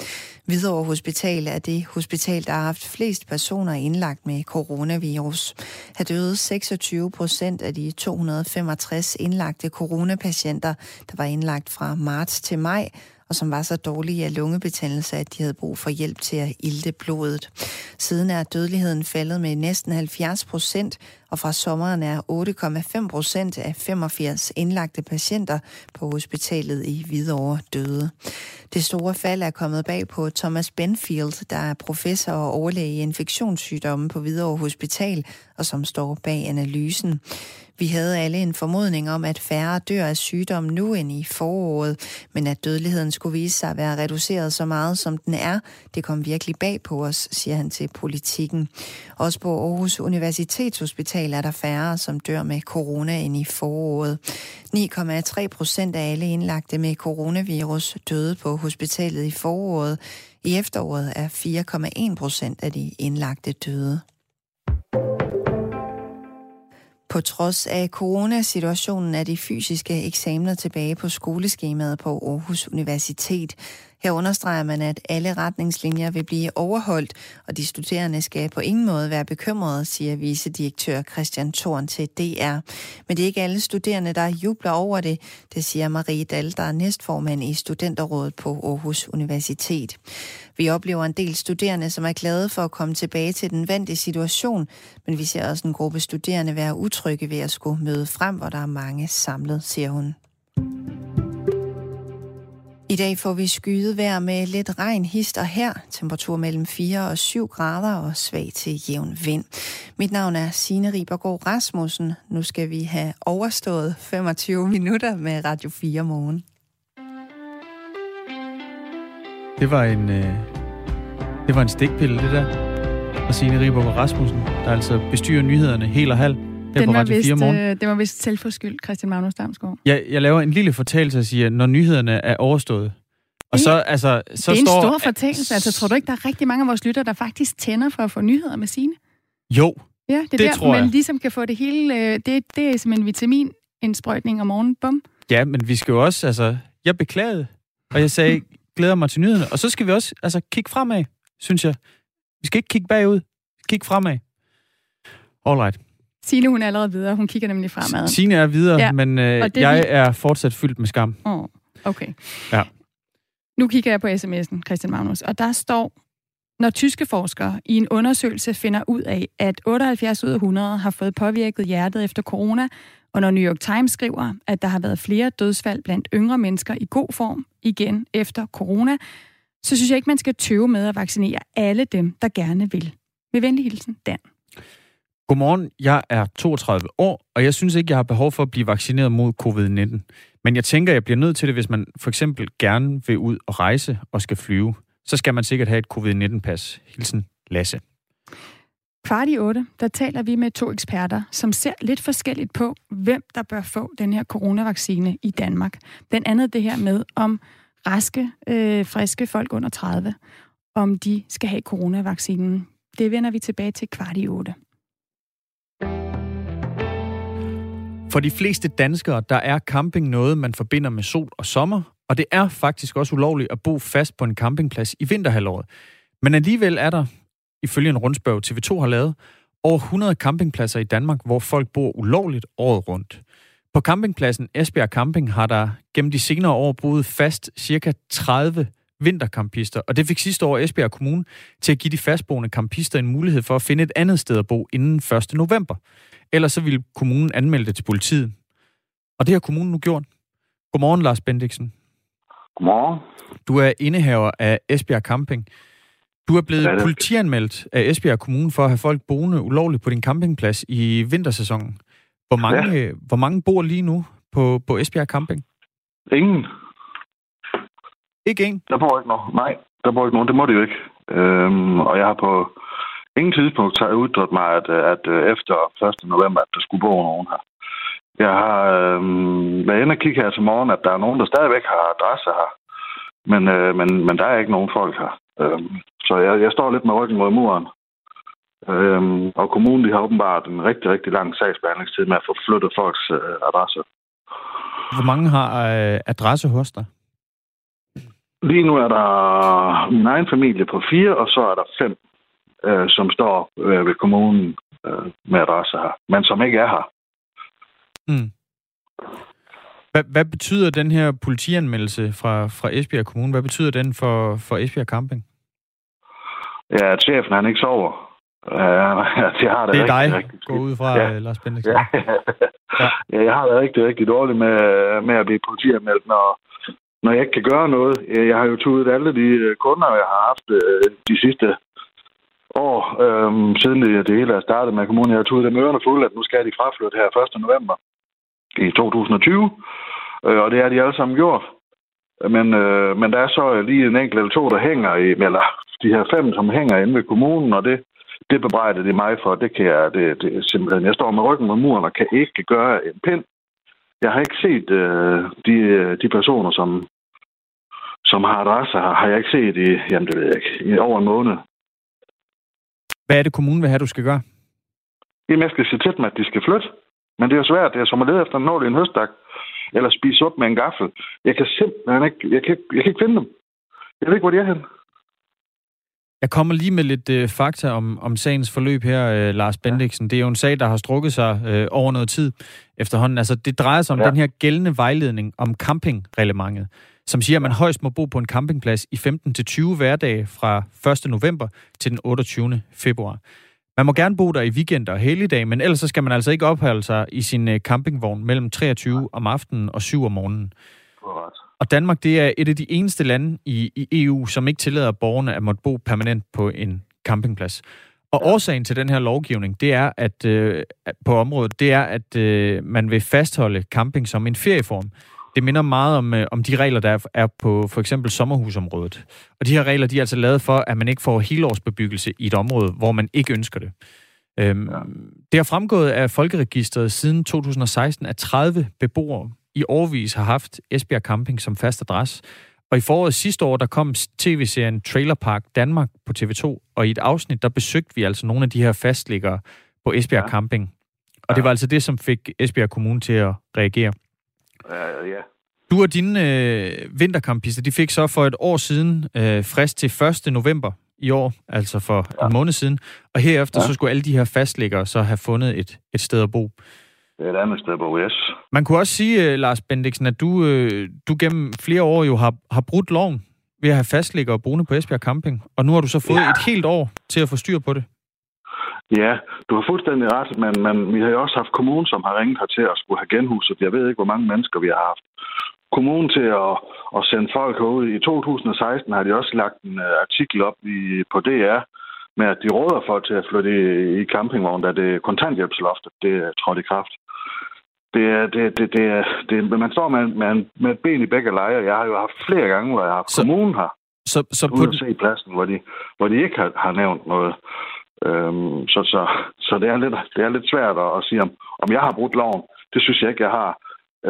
Hvidovre Hospital er det hospital, der har haft flest personer indlagt med coronavirus. Her døde 26 procent af de 265 indlagte coronapatienter, der var indlagt fra marts til maj, og som var så dårlige af lungebetændelse, at de havde brug for hjælp til at ilte blodet. Siden er dødeligheden faldet med næsten 70 procent, og fra sommeren er 8,5 procent af 85 indlagte patienter på hospitalet i Hvidovre døde. Det store fald er kommet bag på Thomas Benfield, der er professor og overlæge i infektionssygdomme på Hvidovre Hospital, og som står bag analysen. Vi havde alle en formodning om, at færre dør af sygdom nu end i foråret, men at dødeligheden skulle vise sig at være reduceret så meget, som den er, det kom virkelig bag på os, siger han til politikken. Også på Aarhus Universitetshospital er der færre, som dør med corona end i foråret. 9,3 procent af alle indlagte med coronavirus døde på hospitalet i foråret. I efteråret er 4,1 procent af de indlagte døde. På trods af coronasituationen er de fysiske eksamener tilbage på skoleskemaet på Aarhus Universitet. Her understreger man, at alle retningslinjer vil blive overholdt, og de studerende skal på ingen måde være bekymrede, siger vicedirektør Christian Thorn til DR. Men det er ikke alle studerende, der jubler over det, det siger Marie Dahl, der er næstformand i Studenterrådet på Aarhus Universitet. Vi oplever en del studerende, som er glade for at komme tilbage til den vante situation, men vi ser også en gruppe studerende være utrygge ved at skulle møde frem, hvor der er mange samlet, siger hun. I dag får vi skyet vejr med lidt regn hist og her. Temperatur mellem 4 og 7 grader og svag til jævn vind. Mit navn er Signe Ribergaard Rasmussen. Nu skal vi have overstået 25 minutter med Radio 4 morgen. Det var en, øh, det var en stikpille, det der. Og Signe Ribergaard Rasmussen, der altså bestyrer nyhederne helt og halvt halv. Den på Radio 4 morgen. Øh, det var vist selvforskyldt, Christian Magnus Damsgaard. Jeg, jeg laver en lille fortælling og siger, når nyhederne er overstået. Og så, altså, så det er står, en stor fortællelse. Altså, tror du ikke, der er rigtig mange af vores lyttere, der faktisk tænder for at få nyheder med sine? Jo, Ja, det er Det der, tror jeg. man ligesom kan få det hele. øh, Det, det er simpelthen vitaminindsprøjtning om morgenen. Bum. ja, men vi skal jo også, altså, jeg beklagede, og jeg sagde, glæder mig til nyhederne. Og så skal vi også, altså, kigge fremad, synes jeg. Vi skal ikke kigge bagud, kigge fremad. Alright. Signe, hun er allerede videre. Hun kigger nemlig fremad. Signe er videre, Ja, men øh, jeg vi- er fortsat fyldt med skam. Oh. Okay. Ja. Nu kigger jeg på sms'en, Christian Magnus, og der står, når tyske forskere i en undersøgelse finder ud af, at 78 ud af 100 har fået påvirket hjertet efter corona, og når New York Times skriver, at der har været flere dødsfald blandt yngre mennesker i god form igen efter corona, så synes jeg ikke, man skal tøve med at vaccinere alle dem, der gerne vil. Med venlig hilsen, Dan. Godmorgen, jeg er 32 år, og jeg synes ikke, jeg har behov for at blive vaccineret mod covid-19. Men jeg tænker, jeg bliver nødt til det, hvis man for eksempel gerne vil ud og rejse og skal flyve. Så skal man sikkert have et covid-19-pas. Hilsen Lasse. Kvart i otte, der taler vi med to eksperter, som ser lidt forskelligt på, hvem der bør få den her coronavaccine i Danmark. Den andet det her med, om raske, øh, friske folk under 30, om de skal have coronavaccinen. Det vender vi tilbage til kvart i otte. For de fleste danskere, der er camping noget, man forbinder med sol og sommer, og det er faktisk også ulovligt at bo fast på en campingplads i vinterhalvåret. Men alligevel er der, ifølge en rundspørg TV2 har lavet, over 100 campingpladser i Danmark, hvor folk bor ulovligt året rundt. På campingpladsen Esbjerg Camping har der gennem de senere år boet fast cirka 30 vinterkampister, og det fik sidste år Esbjerg Kommune til at give de fastboende kampister en mulighed for at finde et andet sted at bo inden 1. november. Ellers så ville kommunen anmelde det til politiet. Og det har kommunen nu gjort. Godmorgen, Lars Bendiksen. Godmorgen. Du er indehaver af Esbjerg Camping. Du er blevet er politianmeldt af Esbjerg Kommune for at have folk boende ulovligt på din campingplads i vintersæsonen. Hvor mange, ja. hvor mange bor lige nu på, på Esbjerg Camping? Ingen. Ikke en. Der bor ikke nogen. Nej, der bor ikke nogen. Det må det jo ikke. Øhm, og jeg har på ingen tidspunkt taget uddrømt mig, at, at, øh, efter 1. november, at der skulle bo nogen her. Jeg har øhm, været inde og kigge her til morgen, at der er nogen, der stadigvæk har adresse her. Men, øh, men, men der er ikke nogen folk her. Øhm, så jeg, jeg står lidt med ryggen mod muren. Øhm, og kommunen de har åbenbart en rigtig, rigtig lang sagsbehandlingstid med at få flyttet folks øh, adresse. Hvor mange har øh, adresse hos dig? Lige nu er der min egen familie på fire, og så er der fem, øh, som står øh, ved kommunen øh, med adresse her, men som ikke er her. Mm. Hvad, hvad betyder den her politianmeldelse fra, fra Esbjerg Kommune? Hvad betyder den for, for Esbjerg Camping? Ja, at chefen han ikke sover. Ja, det har det, Det er rigtig, dig, rigtig gå ud fra, Ja. ja. Lars Bendiksen. Ja. Ja. ja. jeg har det rigtig, rigtig dårligt med, med at blive politianmeldt, når, når jeg ikke kan gøre noget. Jeg har jo tudet alle de øh, kunder, jeg har haft øh, de sidste år, øhm, siden det, hele er startet med kommunen. Jeg har tudet dem ørerne fulde, at nu skal de fraflytte her 1. november i 2020. Øh, og det er de alle sammen gjort. Men, øh, men der er så lige en enkelt eller to, der hænger i, eller de her fem, som hænger inde ved kommunen, og det, det bebrejder de mig for. Det kan jeg, det, det simpelthen, jeg står med ryggen mod muren og kan ikke gøre en pind. Jeg har ikke set øh, de, de personer, som, som har adresse her, har jeg ikke set i, jamen det ved jeg ikke, i over en måned. Hvad er det, kommunen vil have, du skal gøre? Jamen, jeg skal se til dem, at de skal flytte. Men det er jo svært. Det er som at lede efter en nål i en høstak. Eller spise op med en gaffel. Jeg kan simpelthen ikke, jeg kan, ikke- jeg kan ikke finde dem. Jeg ved ikke, hvor de er henne. Jeg kommer lige med lidt øh, fakta om, om sagens forløb her, øh, Lars Bendiksen. Det er jo en sag, der har strukket sig øh, over noget tid efterhånden. Altså, det drejer sig om ja. den her gældende vejledning om campingreglementet, som siger, at man højst må bo på en campingplads i 15-20 hverdage fra 1. november til den 28. februar. Man må gerne bo der i weekender og helligdage, men ellers så skal man altså ikke opholde sig i sin øh, campingvogn mellem 23 om aftenen og 7 om morgenen. Og Danmark, det er et af de eneste lande i, i EU, som ikke tillader borgerne at måtte bo permanent på en campingplads. Og årsagen til den her lovgivning, det er, at øh, på området, det er, at øh, man vil fastholde camping som en ferieform. Det minder meget om, øh, om de regler, der er- på for eksempel sommerhusområdet. Og de her regler, de er altså lavet for, at man ikke får helårsbebyggelse i et område, hvor man ikke ønsker det. Øhm, ja. Det har fremgået af Folkeregisteret siden 2016, at 30 beboere i årvis har haft Esbjerg Camping som fast adresse. Og i foråret sidste år, der kom tv-serien Trailer Park Danmark på TV2, og i et afsnit, der besøgte vi altså nogle af de her fastliggere på Esbjerg ja. Camping. Og det var altså det, som fik Esbjerg Kommune til at reagere. Uh, ja. Du og dine øh, vinterkampister, de fik så for et år siden øh, frist til 1. november i år, altså for ja. en måned siden. Og herefter ja. så skulle alle de her fastlæggere så have fundet et, et sted at bo. et andet sted på OS. Man kunne også sige, uh, Lars Bendiksen, at du, uh, du gennem flere år jo har, har brudt loven ved at have fastlægger og boende på Esbjerg Camping, og nu har du så fået ja. et helt år til at få styr på det. Ja, du har fuldstændig ret, men, men vi har jo også haft kommunen, som har ringet hertil og skulle have genhuset. Jeg ved ikke, hvor mange mennesker vi har haft. Kommunen til at, at sende folk ud. I 2016 har de også lagt en uh, artikel op i, på DR, med at de råder folk til at flytte i, i campingvogn, da det kontanthjælpsloftet, det er trådt i kraft. Det er, det, det, det er, det, man står med, med, med et ben i begge lejre. Jeg har jo haft flere gange, hvor jeg har haft så, kommunen her, så, så på ude at se pladsen, hvor de, hvor de ikke har, har nævnt noget. Øhm, så så, så det, er lidt, det er lidt svært at, sige, om, om jeg har brudt loven. Det synes jeg ikke, jeg har.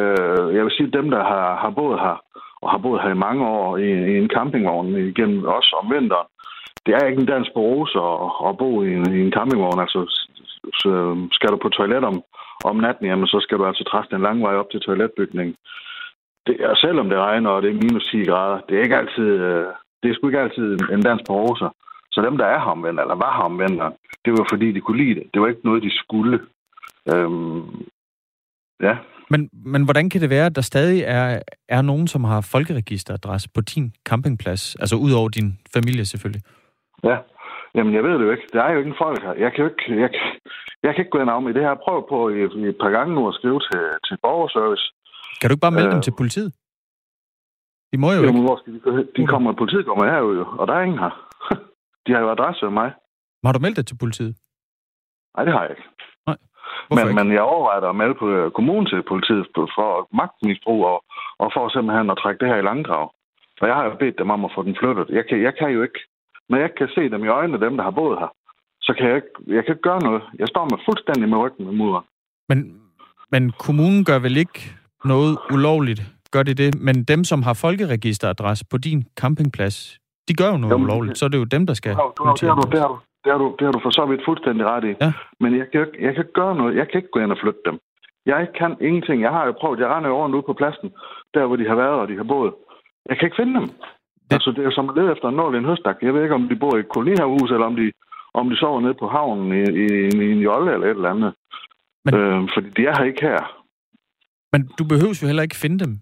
Øh, jeg vil sige, at dem, der har, har boet her, og har boet her i mange år i, i en campingvogn igennem også om vinteren, det er ikke en dansk borose at, at bo i en, i en campingvogn. Altså, så øhm, skal du på toilet om, om natten, jamen, så skal du altså træffe en lang vej op til toiletbygningen. Det, og selvom det regner, og det er minus 10 grader, det er ikke altid, øh, det er sgu ikke altid en dansk borose. Så dem, der er omvendt, eller var omvendt, det var fordi, de kunne lide det. Det var ikke noget, de skulle. Øhm, ja. Men, men hvordan kan det være, at der stadig er, er nogen, som har folkeregisteradresse på din campingplads? Altså ud over din familie selvfølgelig. Ja, jamen jeg ved det jo ikke. Der er jo ikke en folk her. Jeg kan jo ikke, jeg, jeg kan ikke gå ind om i det her. Jeg prøver på i, i et par gange nu at skrive til, til borgerservice. Kan du ikke bare melde øh, dem til politiet? De må jo jamen, ikke. Hvor skal de, de kommer, politiet kommer her jo, og der er ingen her. de har jo adresse af mig. Har du meldt det til politiet? Nej, det har jeg ikke. Nej. men, ikke? men jeg overvejer at melde på øh, kommunen til politiet for magtmisbrug og, og for simpelthen at trække det her i langdrag. For jeg har jo bedt dem om at få den flyttet. Jeg kan, jeg kan jo ikke når jeg kan se dem i øjnene, dem, der har boet her, så kan jeg ikke, jeg kan ikke gøre noget. Jeg står med fuldstændig med ryggen med mudder. Men, men kommunen gør vel ikke noget ulovligt? Gør det det? Men dem, som har folkeregisteradresse på din campingplads, de gør jo noget Jamen, ulovligt. Så er det jo dem, der skal... Ja, du, det, har du, det, har du, det, har du, det har du for så vidt fuldstændig ret i. Ja. Men jeg kan, jeg kan gøre noget. Jeg kan ikke gå ind og flytte dem. Jeg kan ingenting. Jeg har jo prøvet. Jeg render over nu på pladsen, der hvor de har været og de har boet. Jeg kan ikke finde dem. Det... Altså, det er som at lede efter en nål i en høstak. Jeg ved ikke, om de bor i et kolonihavhus, eller om de, om de sover nede på havnen i, i, i en jolle eller et eller andet. Men... Øh, fordi de er her ikke her. Men du behøver jo heller ikke finde dem.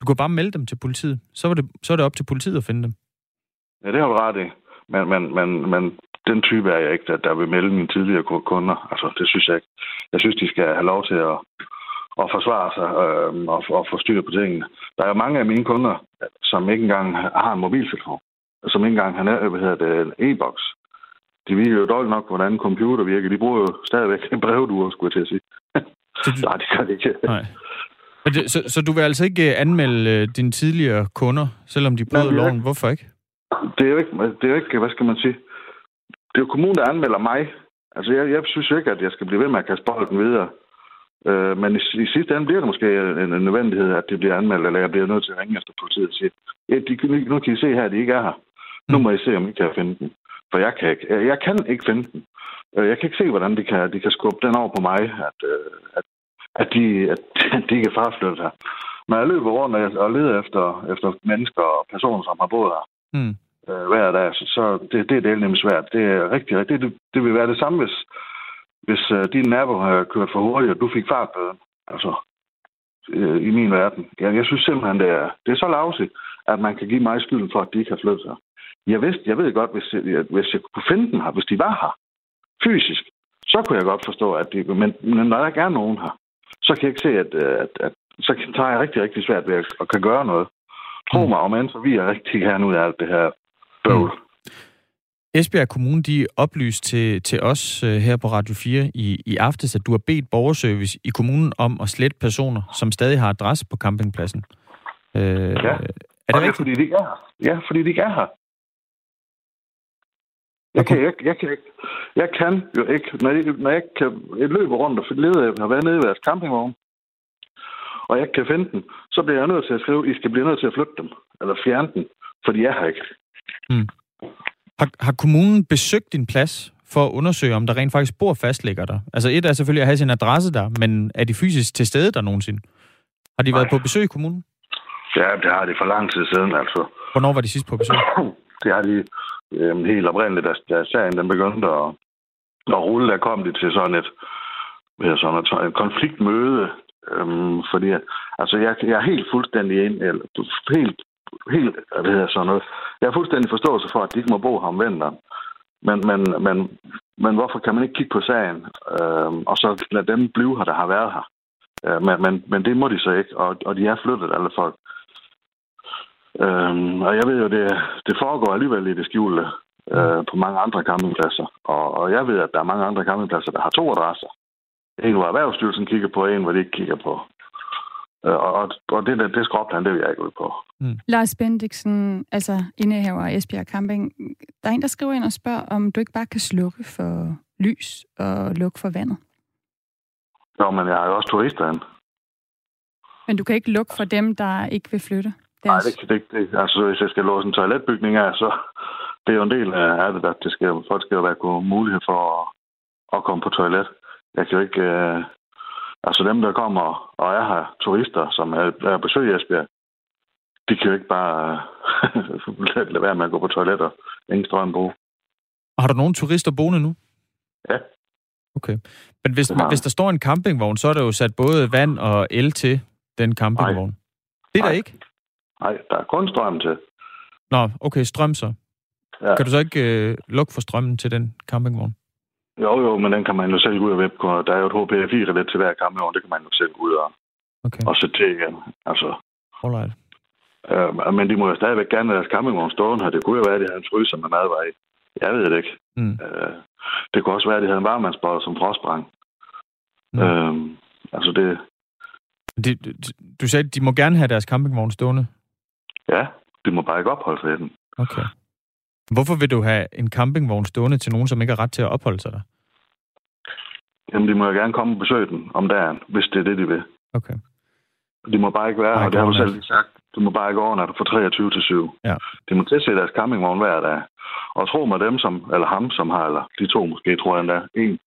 Du kan bare melde dem til politiet. Så er det, så er det op til politiet at finde dem. Ja, det har du ret i. Men, men, men, men den type er jeg ikke, der, der vil melde mine tidligere kunder. Altså, det synes jeg ikke. Jeg synes, de skal have lov til at, at forsvare sig øh, og, og få styr på tingene. Der er mange af mine kunder, som ikke engang har en mobiltelefon, som ikke engang har hvad hedder det, en e-boks. De ved jo dårligt nok, hvordan en computer virker. De bruger jo stadigvæk en brevduer, skulle jeg til at sige. Så du... Nej, det kan de ikke. Nej. Det, så, så du vil altså ikke øh, anmelde øh, dine tidligere kunder, selvom de bryder loven? Hvorfor ikke? Det er, jo ikke, det er jo ikke, hvad skal man sige, det er jo kommunen, der anmelder mig. Altså, jeg, jeg synes jo ikke, at jeg skal blive ved med at kaste bolden videre. Øh, men i, i sidste ende bliver det måske en, en nødvendighed, at det bliver anmeldt, eller jeg bliver nødt til at ringe efter politiet og sige, ja, de, nu kan I se her, at de ikke er her. Nu må I se, om I kan finde den. For jeg kan ikke, jeg kan ikke finde den. Øh, jeg kan ikke se, hvordan de kan, de kan skubbe den over på mig, at, øh, at, at, de, at, at de ikke er farflyttet her. Når jeg løber rundt og leder efter, efter mennesker og personer, som har boet her mm. øh, hver dag, så, så det, det er det nemlig svært. Det er rigtig, rigtig det, det vil være det samme, hvis, hvis uh, din nabo har kørt for hurtigt, og du fik fartbøden. Altså, øh, i min verden. Jeg, jeg synes simpelthen, det er, det er så lavsigt, at man kan give mig skylden for, at de ikke har flyttet sig. Jeg, vidste, jeg ved godt, hvis jeg, hvis jeg kunne finde dem her, hvis de var her, fysisk, så kunne jeg godt forstå, at de... Men, men når der ikke er nogen her, så kan jeg ikke se, at, øh, at, at så tager jeg rigtig, rigtig svært ved at, at kan gøre noget. Tro mig, om så vi er rigtig gerne ud af alt det her bøvl. Mm. Esbjerg Kommune de oplyste til, til os uh, her på Radio 4 i, i aftes, at du har bedt borgerservice i kommunen om at slette personer, som stadig har adresse på campingpladsen. Uh, ja, er det, rigtigt? fordi de ikke er her. Ja, fordi de ikke er her. Jeg kan, jeg, jeg, kan, jeg kan jo ikke, når jeg, når jeg kan jeg løber rundt og leder efter være nede i deres campingvogn, og jeg kan finde den, så bliver jeg nødt til at skrive, I skal blive nødt til at flytte dem, eller fjerne den, for de er her ikke. Mm. Har, har kommunen besøgt din plads for at undersøge, om der rent faktisk bor fastlægger der? Altså et er selvfølgelig at have sin adresse der, men er de fysisk til stede der nogensinde? Har de Nej. været på besøg i kommunen? Ja, det har de for lang tid siden, altså. Hvornår var de sidst på besøg? Det har de øh, helt oprindeligt, da, da serien den begyndte at, at rulle, der kom de til sådan et, sådan et konfliktmøde, øhm, fordi altså, jeg, jeg er helt fuldstændig ind, eller helt, helt, hvad hedder sådan noget, jeg har fuldstændig forståelse for, at de ikke må bo her om vinteren. Men, men, men, men hvorfor kan man ikke kigge på sagen, øhm, og så lade dem blive her, der har været her? Øh, men, men, men det må de så ikke, og, og de er flyttet, alle folk. Øhm, og jeg ved jo, det, det foregår alligevel i det skjulte øh, på mange andre campingpladser. Og, og jeg ved, at der er mange andre campingpladser, der har to adresser. En, hvor Erhvervsstyrelsen kigger på, en, hvor de ikke kigger på. Øh, og, og det, det, det skråplan, det vil jeg ikke ud på. Mm. Lars Bendiksen, altså indehaver af Esbjerg Camping. Der er en, der skriver ind og spørger, om du ikke bare kan slukke for lys og lukke for vandet. Jo, men jeg har jo også turister ind. Men du kan ikke lukke for dem, der ikke vil flytte? Nej, det, det, det, altså hvis jeg skal låse en toiletbygning af, så det er jo en del af det, at det skal, folk skal jo være gode mulighed for at, at komme på toilet. Jeg kan jo ikke... Øh, altså dem, der kommer og er her, turister, som er, er besøg i Esbjerg, de kan jo ikke bare lade være med at gå på toiletter. Ingen strøm brug. Har du nogen turister boende nu? Ja. Okay. Men hvis, hvis der står en campingvogn, så er der jo sat både vand og el til den campingvogn. Nej. Det er der ikke? Nej, der er kun strøm til. Nå, okay, strøm så. Ja. Kan du så ikke øh, lukke for strømmen til den campingvogn? Jo, jo, men den kan man jo selv ud af web. Der er jo et HPFI-relæt til hver campingvogn, det kan man jo selv ud af. Okay. Og sætte til igen. Altså. Alright. Øh, men de må jo stadigvæk gerne have deres campingvogn stående her. Det kunne jo være, at de havde en fryser med madvej. Jeg ved det ikke. Mm. Øh, det kunne også være, at de havde en varmandsbold som frostbrang. Mm. Øh, altså det... De, du sagde, at de må gerne have deres campingvogn stående? Ja, de må bare ikke opholde sig i den. Okay. Hvorfor vil du have en campingvogn stående til nogen, som ikke har ret til at opholde sig der? Jamen, de må jo gerne komme og besøge den om dagen, hvis det er det, de vil. Okay. De må bare ikke være her, og det har du selv lige sagt. Du må bare ikke overnatte fra 23 til 7. Ja. De må tilse deres campingvogn hver dag. Og tro mig dem, som, eller ham, som har, eller de to måske, tror jeg endda, en,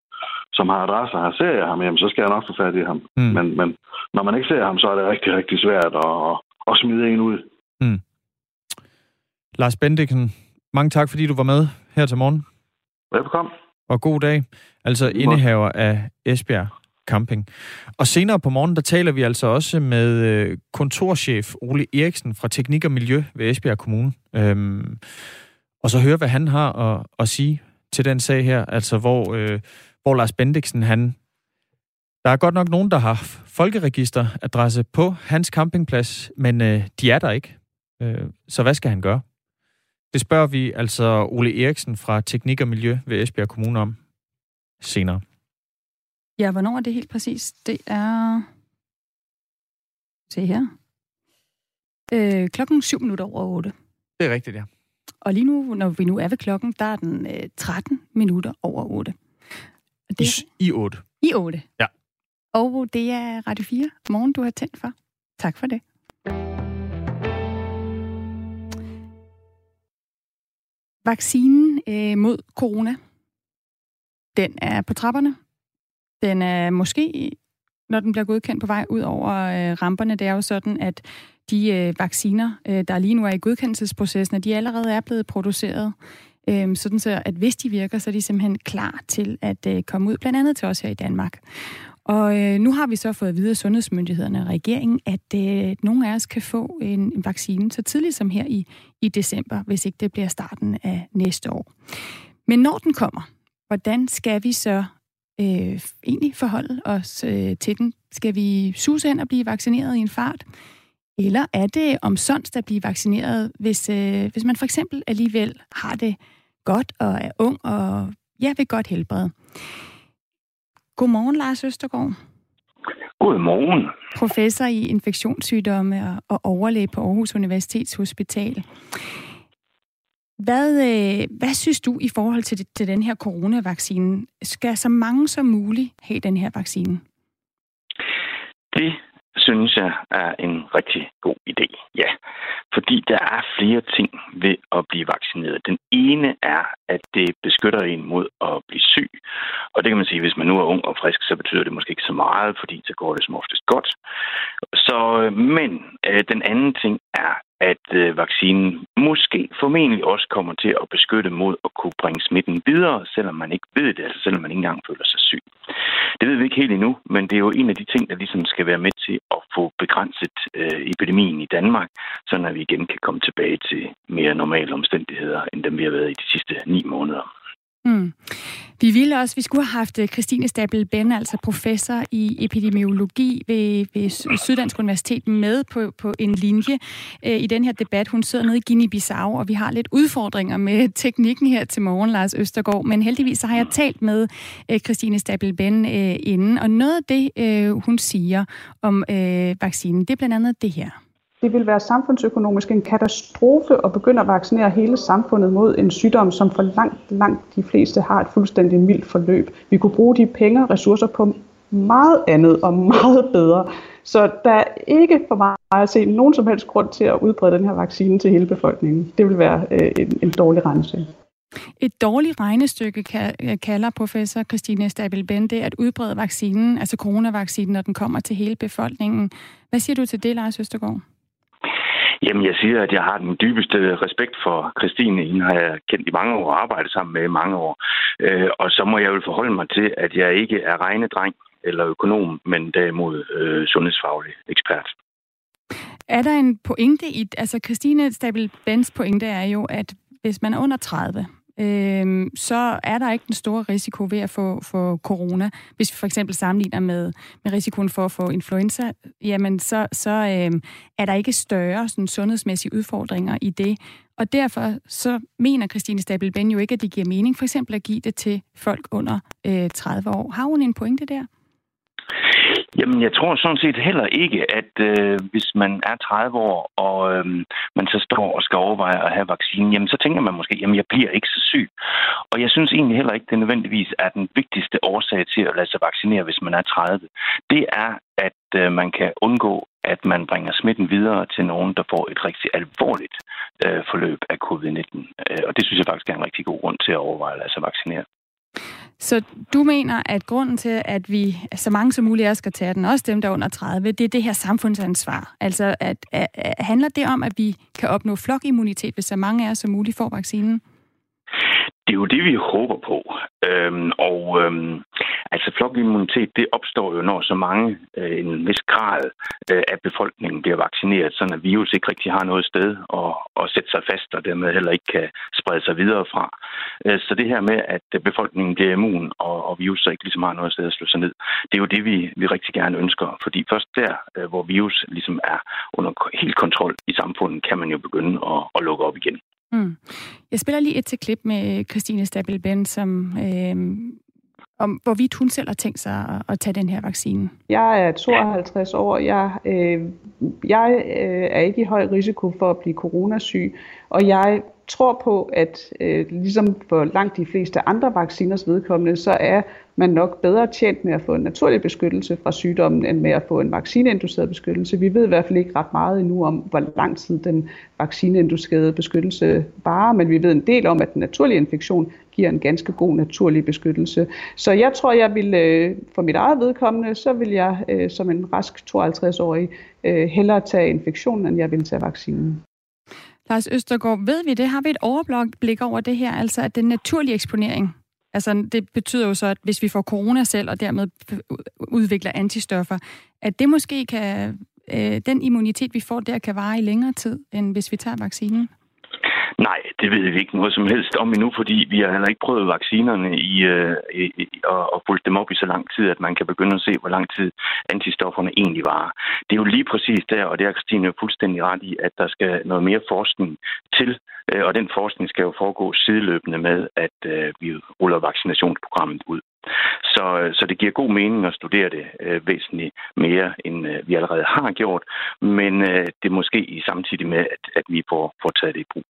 som har adresser her, ser jeg ham, jamen, så skal jeg nok få fat i ham. Mm. Men, men når man ikke ser ham, så er det rigtig, rigtig svært at, at, at smide en ud. Mm. Lars Bendiksen, mange tak, fordi du var med her til morgen. Velkommen. Og god dag. Altså indehaver af Esbjerg Camping. Og senere på morgen, der taler vi altså også med øh, kontorchef Ole Eriksen fra Teknik og Miljø ved Esbjerg Kommune. Øhm, og så høre, hvad han har at, at sige til den sag her, altså hvor, øh, hvor Lars Bendiksen, han... Der er godt nok nogen, der har folkeregisteradresse på hans campingplads, men øh, de er der ikke. Øh, så hvad skal han gøre? Det spørger vi altså Ole Eriksen fra Teknik og Miljø ved Esbjerg Kommune om senere. Ja, hvornår er det helt præcis? Det er... Se her. Øh, klokken 7 minutter over 8. Det er rigtigt, ja. Og lige nu, når vi nu er ved klokken, der er den øh, 13 minutter over 8. Og det, I, I 8. I 8. Ja. Og det er Radio 4 morgen, du har tændt for. Tak for det. Vaccinen øh, mod corona, den er på trapperne. Den er måske, når den bliver godkendt på vej ud over øh, ramperne, det er jo sådan, at de øh, vacciner, øh, der lige nu er i godkendelsesprocessen, at de allerede er blevet produceret. Øh, sådan så, at hvis de virker, så er de simpelthen klar til at øh, komme ud, blandt andet til os her i Danmark. Og øh, nu har vi så fået at vide af sundhedsmyndighederne og regeringen, at øh, nogle af os kan få en, en vaccine så tidligt som her i, i december, hvis ikke det bliver starten af næste år. Men når den kommer, hvordan skal vi så øh, egentlig forholde os øh, til den? Skal vi suse hen og blive vaccineret i en fart? Eller er det omsonst at blive vaccineret, hvis, øh, hvis man for eksempel alligevel har det godt og er ung og ja, vil godt helbrede? Godmorgen, Lars Østergaard. Godmorgen. Professor i infektionssygdomme og overlæge på Aarhus Universitets Hospital. Hvad, øh, hvad synes du i forhold til, til den her coronavaccine? Skal så mange som muligt have den her vaccine? Det synes jeg er en rigtig god idé. Ja, fordi der er flere ting ved at blive vaccineret. Den ene er, at det beskytter en mod at blive syg. Og det kan man sige, hvis man nu er ung og frisk, så betyder det måske ikke så meget, fordi så går det som oftest godt. Så, øh, men øh, den anden ting er, at øh, vaccinen måske formentlig også kommer til at beskytte mod at kunne bringe smitten videre, selvom man ikke ved det, altså selvom man ikke engang føler sig syg. Det ved vi ikke helt endnu, men det er jo en af de ting, der ligesom skal være med til få begrænset øh, epidemien i Danmark, så at vi igen kan komme tilbage til mere normale omstændigheder, end dem vi har været i de sidste ni måneder. Mm. Vi ville også, vi skulle have haft øh, Christine Stabel Ben, altså professor i epidemiologi ved, ved Syddansk Universitet, med på, på en linje øh, i den her debat. Hun sidder nede i Guinea-Bissau, og vi har lidt udfordringer med teknikken her til morgen, Lars Østergaard. Men heldigvis så har jeg talt med øh, Christine Stabel Ben øh, inden, og noget af det, øh, hun siger om øh, vaccinen, det er blandt andet det her. Det vil være samfundsøkonomisk en katastrofe at begynde at vaccinere hele samfundet mod en sygdom, som for langt, langt de fleste har et fuldstændig mildt forløb. Vi kunne bruge de penge og ressourcer på meget andet og meget bedre. Så der er ikke for mig at se nogen som helst grund til at udbrede den her vaccine til hele befolkningen. Det vil være øh, en, en dårlig regnestykke. Et dårligt regnestykke øh, kalder professor Christine Stabel det at udbrede vaccinen, altså coronavaccinen, når den kommer til hele befolkningen. Hvad siger du til det, Lars Østergaard? Jamen, jeg siger, at jeg har den dybeste respekt for Christine. Hende har jeg kendt i mange år og arbejdet sammen med i mange år. Øh, og så må jeg jo forholde mig til, at jeg ikke er regnedreng eller økonom, men derimod øh, sundhedsfaglig ekspert. Er der en pointe i... Altså, Christine Stabel Bens pointe er jo, at hvis man er under 30, øh, så er der ikke den store risiko ved at få, få corona. Hvis vi for eksempel sammenligner med, med risikoen for at få influenza, jamen så, så øh, er der ikke større sådan, sundhedsmæssige udfordringer i det. Og derfor så mener Christine Stabelben jo ikke, at det giver mening for eksempel at give det til folk under øh, 30 år. Har hun en pointe der? Jamen, jeg tror sådan set heller ikke, at øh, hvis man er 30 år, og øh, man så står og skal overveje at have vaccinen, jamen så tænker man måske, jamen jeg bliver ikke så syg. Og jeg synes egentlig heller ikke, det nødvendigvis er den vigtigste årsag til at lade sig vaccinere, hvis man er 30. Det er, at øh, man kan undgå, at man bringer smitten videre til nogen, der får et rigtig alvorligt øh, forløb af covid-19. Øh, og det synes jeg faktisk er en rigtig god grund til at overveje at lade sig vaccinere. Så du mener, at grunden til, at vi så mange som muligt skal tage den, også dem, der er under 30, det er det her samfundsansvar. Altså, at, at, at handler det om, at vi kan opnå flokimmunitet, hvis så mange af os som muligt får vaccinen? Det er jo det, vi håber på. Øhm, og øhm, altså flokimmunitet, det opstår jo, når så mange, øh, en vis grad øh, af befolkningen bliver vaccineret, så at virus ikke rigtig har noget sted at, at sætte sig fast, og dermed heller ikke kan sprede sig videre fra. Øh, så det her med, at øh, befolkningen bliver immun, og, og virus så ikke ligesom har noget sted at slå sig ned, det er jo det, vi, vi rigtig gerne ønsker. Fordi først der, øh, hvor virus ligesom er under helt kontrol i samfundet, kan man jo begynde at, at lukke op igen. Mm. Jeg spiller lige et til klip med Christine Stabel-Ben, som øh, om hvorvidt hun selv har tænkt sig at, at tage den her vaccine. Jeg er 52 år. Jeg, øh, jeg øh, er ikke i høj risiko for at blive coronasyg, og jeg tror på, at øh, ligesom for langt de fleste andre vacciners vedkommende, så er man nok bedre tjent med at få en naturlig beskyttelse fra sygdommen, end med at få en vaccineinduceret beskyttelse. Vi ved i hvert fald ikke ret meget endnu om, hvor lang tid den vaccineinducerede beskyttelse varer, men vi ved en del om, at den naturlige infektion giver en ganske god naturlig beskyttelse. Så jeg tror, jeg vil, øh, for mit eget vedkommende, så vil jeg øh, som en rask 52-årig øh, hellere tage infektionen, end jeg vil tage vaccinen. Lars Østergaard, ved vi det? Har vi et overblik over det her? Altså, at den naturlige eksponering, altså det betyder jo så, at hvis vi får corona selv, og dermed udvikler antistoffer, at det måske kan, øh, den immunitet, vi får der, kan vare i længere tid, end hvis vi tager vaccinen? Nej, det ved vi ikke noget som helst om endnu, fordi vi har heller ikke prøvet vaccinerne i, øh, i, og, og fulgt dem op i så lang tid, at man kan begynde at se, hvor lang tid antistofferne egentlig varer. Det er jo lige præcis der, og det er Christine fuldstændig ret i, at der skal noget mere forskning til, øh, og den forskning skal jo foregå sideløbende med, at øh, vi ruller vaccinationsprogrammet ud. Så, øh, så det giver god mening at studere det øh, væsentligt mere, end øh, vi allerede har gjort, men øh, det er måske i samtidig med, at, at vi får, får taget det i brug.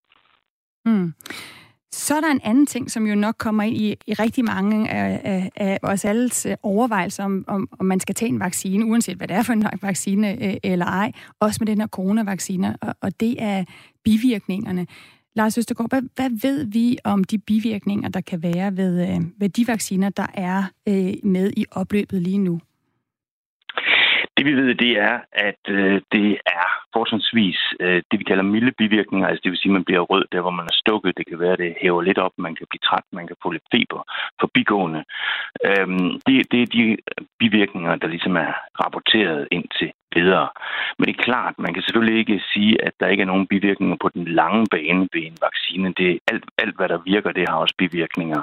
Mm. Så er der en anden ting, som jo nok kommer ind i, i rigtig mange af, af, af os alles øh, overvejelser om, om, om man skal tage en vaccine, uanset hvad det er for en vaccine øh, eller ej, også med den her coronavaccine, og, og det er bivirkningerne. Lars Østergaard, hvad, hvad ved vi om de bivirkninger, der kan være ved, øh, ved de vacciner, der er øh, med i opløbet lige nu? Det vi ved, det er, at øh, det er fortrinsvis øh, det, vi kalder milde bivirkninger, altså det vil sige, at man bliver rød der, hvor man er stukket. Det kan være, at det hæver lidt op, man kan blive træt, man kan få lidt feber forbigående. Øhm, det, det er de bivirkninger, der ligesom er rapporteret ind til videre. Men det er klart, man kan selvfølgelig ikke sige, at der ikke er nogen bivirkninger på den lange bane ved en vaccine. Det er alt, alt hvad der virker, det har også bivirkninger.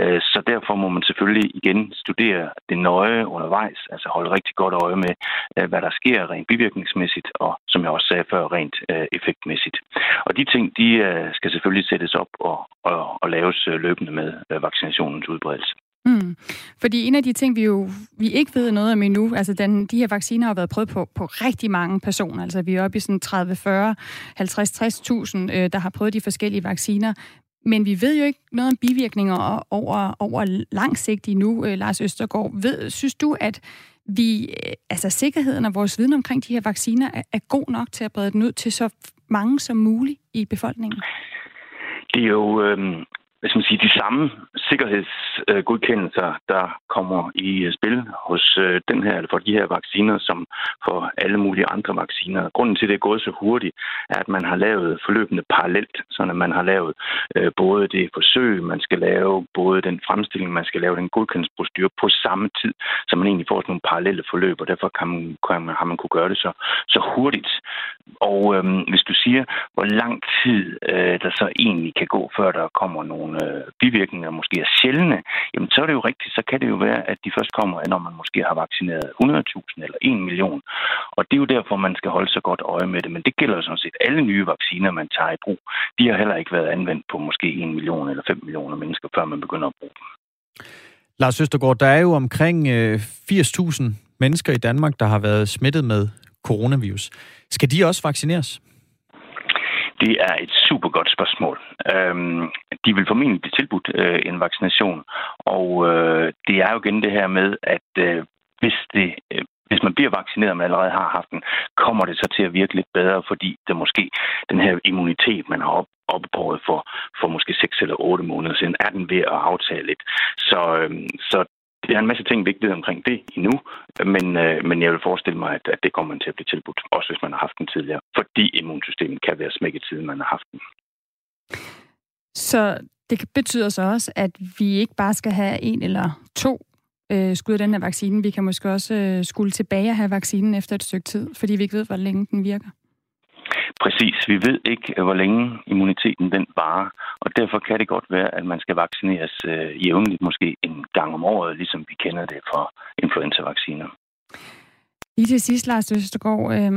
Øh, så derfor må man selvfølgelig igen studere det nøje undervejs, altså holde rigtig godt øje med, øh, hvad der sker rent bivirkningsmæssigt, og som jeg også sagde før, rent øh, effektmæssigt. Og de ting, de skal selvfølgelig sættes op og, og, og laves løbende med vaccinationens udbredelse. Mm. Fordi en af de ting, vi jo vi ikke ved noget om endnu, altså den, de her vacciner har været prøvet på, på rigtig mange personer. Altså vi er oppe i sådan 30, 40, 50, 60.000, øh, der har prøvet de forskellige vacciner. Men vi ved jo ikke noget om bivirkninger over, over lang sigt endnu, øh, Lars Østergaard. Ved, synes du, at vi, øh, altså sikkerheden og vores viden omkring de her vacciner er, er god nok til at brede den ud til så mange som muligt i befolkningen? Det er jo, øh, hvad skal man sige, de samme sikkerhedsgodkendelser, der kommer i øh, spil hos øh, den her, eller for de her vacciner, som for alle mulige andre vacciner. Grunden til, at det er gået så hurtigt, er, at man har lavet forløbende parallelt, så at man har lavet øh, både det forsøg, man skal lave, både den fremstilling, man skal lave, den godkendelsesprocedur på samme tid, så man egentlig får sådan nogle parallelle forløb, og derfor kan man, kan man, har man kunne gøre det så, så hurtigt. Og øhm, hvis du siger, hvor lang tid øh, der så egentlig kan gå, før der kommer nogle øh, bivirkninger måske er sjældne, jamen så er det jo rigtigt, så kan det jo være, at de først kommer, når man måske har vaccineret 100.000 eller 1 million. Og det er jo derfor, man skal holde så godt øje med det. Men det gælder jo sådan set alle nye vacciner, man tager i brug. De har heller ikke været anvendt på måske 1 million eller 5 millioner mennesker, før man begynder at bruge dem. Lars Østergaard, der er jo omkring øh, 80.000 mennesker i Danmark, der har været smittet med coronavirus. Skal de også vaccineres? Det er et super godt spørgsmål. Øhm, de vil formentlig blive tilbudt øh, en vaccination, og øh, det er jo igen det her med, at øh, hvis det øh, hvis man bliver vaccineret, og man allerede har haft den, kommer det så til at virke lidt bedre, fordi det måske den her immunitet, man har op, opbåret for, for måske 6 eller 8 måneder siden, er den ved at aftage lidt. Så, øhm, så det er en masse ting vigtigt omkring det endnu, men, øh, men jeg vil forestille mig, at, at det kommer man til at blive tilbudt, også hvis man har haft den tidligere, fordi immunsystemet kan være smækket siden man har haft den. Så det betyder så også, at vi ikke bare skal have en eller to øh, skud af den her vaccine. Vi kan måske også øh, skulle tilbage og have vaccinen efter et stykke tid, fordi vi ikke ved, hvor længe den virker. Præcis. Vi ved ikke, hvor længe immuniteten den varer, og derfor kan det godt være, at man skal vaccineres øh, jævnligt, måske en gang om året, ligesom vi kender det fra influenza-vacciner. Lige til sidst, Lars Østergaard, øh,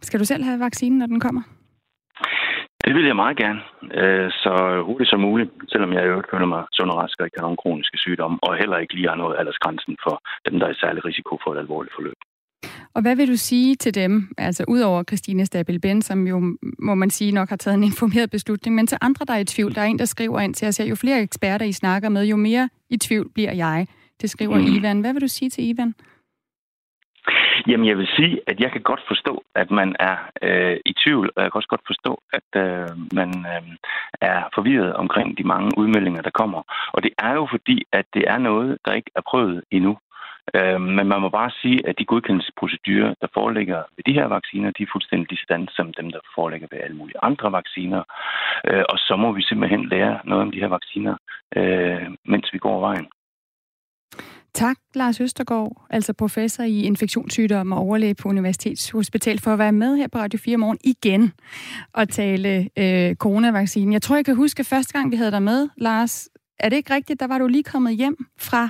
skal du selv have vaccinen, når den kommer? Det vil jeg meget gerne, øh, så hurtigt som muligt, selvom jeg i øvrigt føler mig sund og rask og ikke har nogen kroniske sygdomme, og heller ikke lige har noget aldersgrænsen for dem, der er i særlig risiko for et alvorligt forløb. Og hvad vil du sige til dem, altså udover Christine Stabel Ben, som jo, må man sige, nok har taget en informeret beslutning, men til andre, der er i tvivl, der er en, der skriver ind til os, jo flere eksperter I snakker med, jo mere i tvivl bliver jeg. Det skriver mm. Ivan. Hvad vil du sige til Ivan? Jamen, jeg vil sige, at jeg kan godt forstå, at man er øh, i tvivl, og jeg kan også godt forstå, at øh, man øh, er forvirret omkring de mange udmeldinger, der kommer. Og det er jo fordi, at det er noget, der ikke er prøvet endnu. Øh, men man må bare sige, at de godkendelsesprocedurer, der foreligger ved de her vacciner, de er fuldstændig stand som dem, der foreligger ved alle mulige andre vacciner. Øh, og så må vi simpelthen lære noget om de her vacciner, øh, mens vi går vejen. Tak, Lars Østergaard, altså professor i infektionssygdomme og overlæge på Universitetshospital, for at være med her på Radio 4 morgen igen og tale øh, coronavaccinen. Jeg tror, jeg kan huske første gang, vi havde dig med, Lars. Er det ikke rigtigt? Der var du lige kommet hjem fra...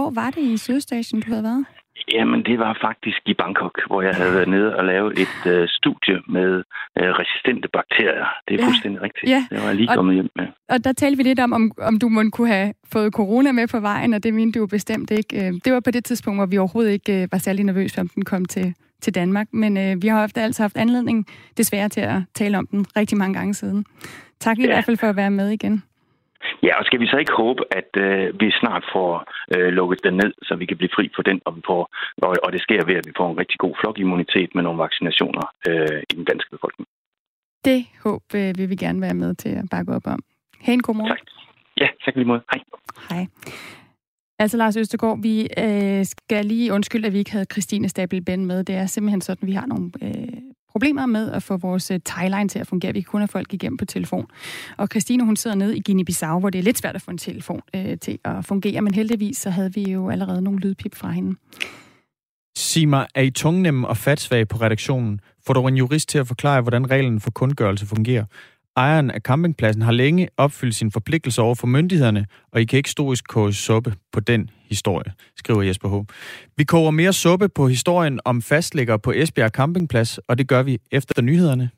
Hvor var det i Sydøstasien, du havde været? Jamen, det var faktisk i Bangkok, hvor jeg havde været nede og lavet et øh, studie med øh, resistente bakterier. Det er ja. fuldstændig rigtigt. Ja. Det var jeg lige og, kommet hjem med. Og der talte vi lidt om, om, om du måtte kunne have fået corona med på vejen, og det mente du bestemt ikke. Øh, det var på det tidspunkt, hvor vi overhovedet ikke øh, var særlig nervøse, om den kom til, til Danmark. Men øh, vi har ofte altså haft anledning, desværre, til at tale om den rigtig mange gange siden. Tak i ja. hvert fald for at være med igen. Ja, og skal vi så ikke håbe, at øh, vi snart får øh, lukket den ned, så vi kan blive fri for den, og, vi får, og, og det sker ved, at vi får en rigtig god flokimmunitet med nogle vaccinationer øh, i den danske befolkning. Det håb øh, vil vi gerne være med til at bakke op om. Ha' en god morgen. Tak. Ja, tak lige måde. Hej. Hej. Altså Lars Østergaard, vi øh, skal lige undskylde, at vi ikke havde Christine Stabel Ben med. Det er simpelthen sådan, at vi har nogle øh, problemer med at få vores øh, timeline til at fungere. Vi kan kun have folk igennem på telefon. Og Christine, hun sidder nede i Guinea-Bissau, hvor det er lidt svært at få en telefon øh, til at fungere, men heldigvis så havde vi jo allerede nogle lydpip fra hende. Sig mig, er I tungnemme og fatsvage på redaktionen? Får du en jurist til at forklare, hvordan reglen for kundgørelse fungerer? Ejeren af campingpladsen har længe opfyldt sin forpligtelse over for myndighederne, og I kan ikke stoisk koge suppe på den historie, skriver Jesper H. Vi koger mere suppe på historien om fastlægger på Esbjerg Campingplads, og det gør vi efter nyhederne.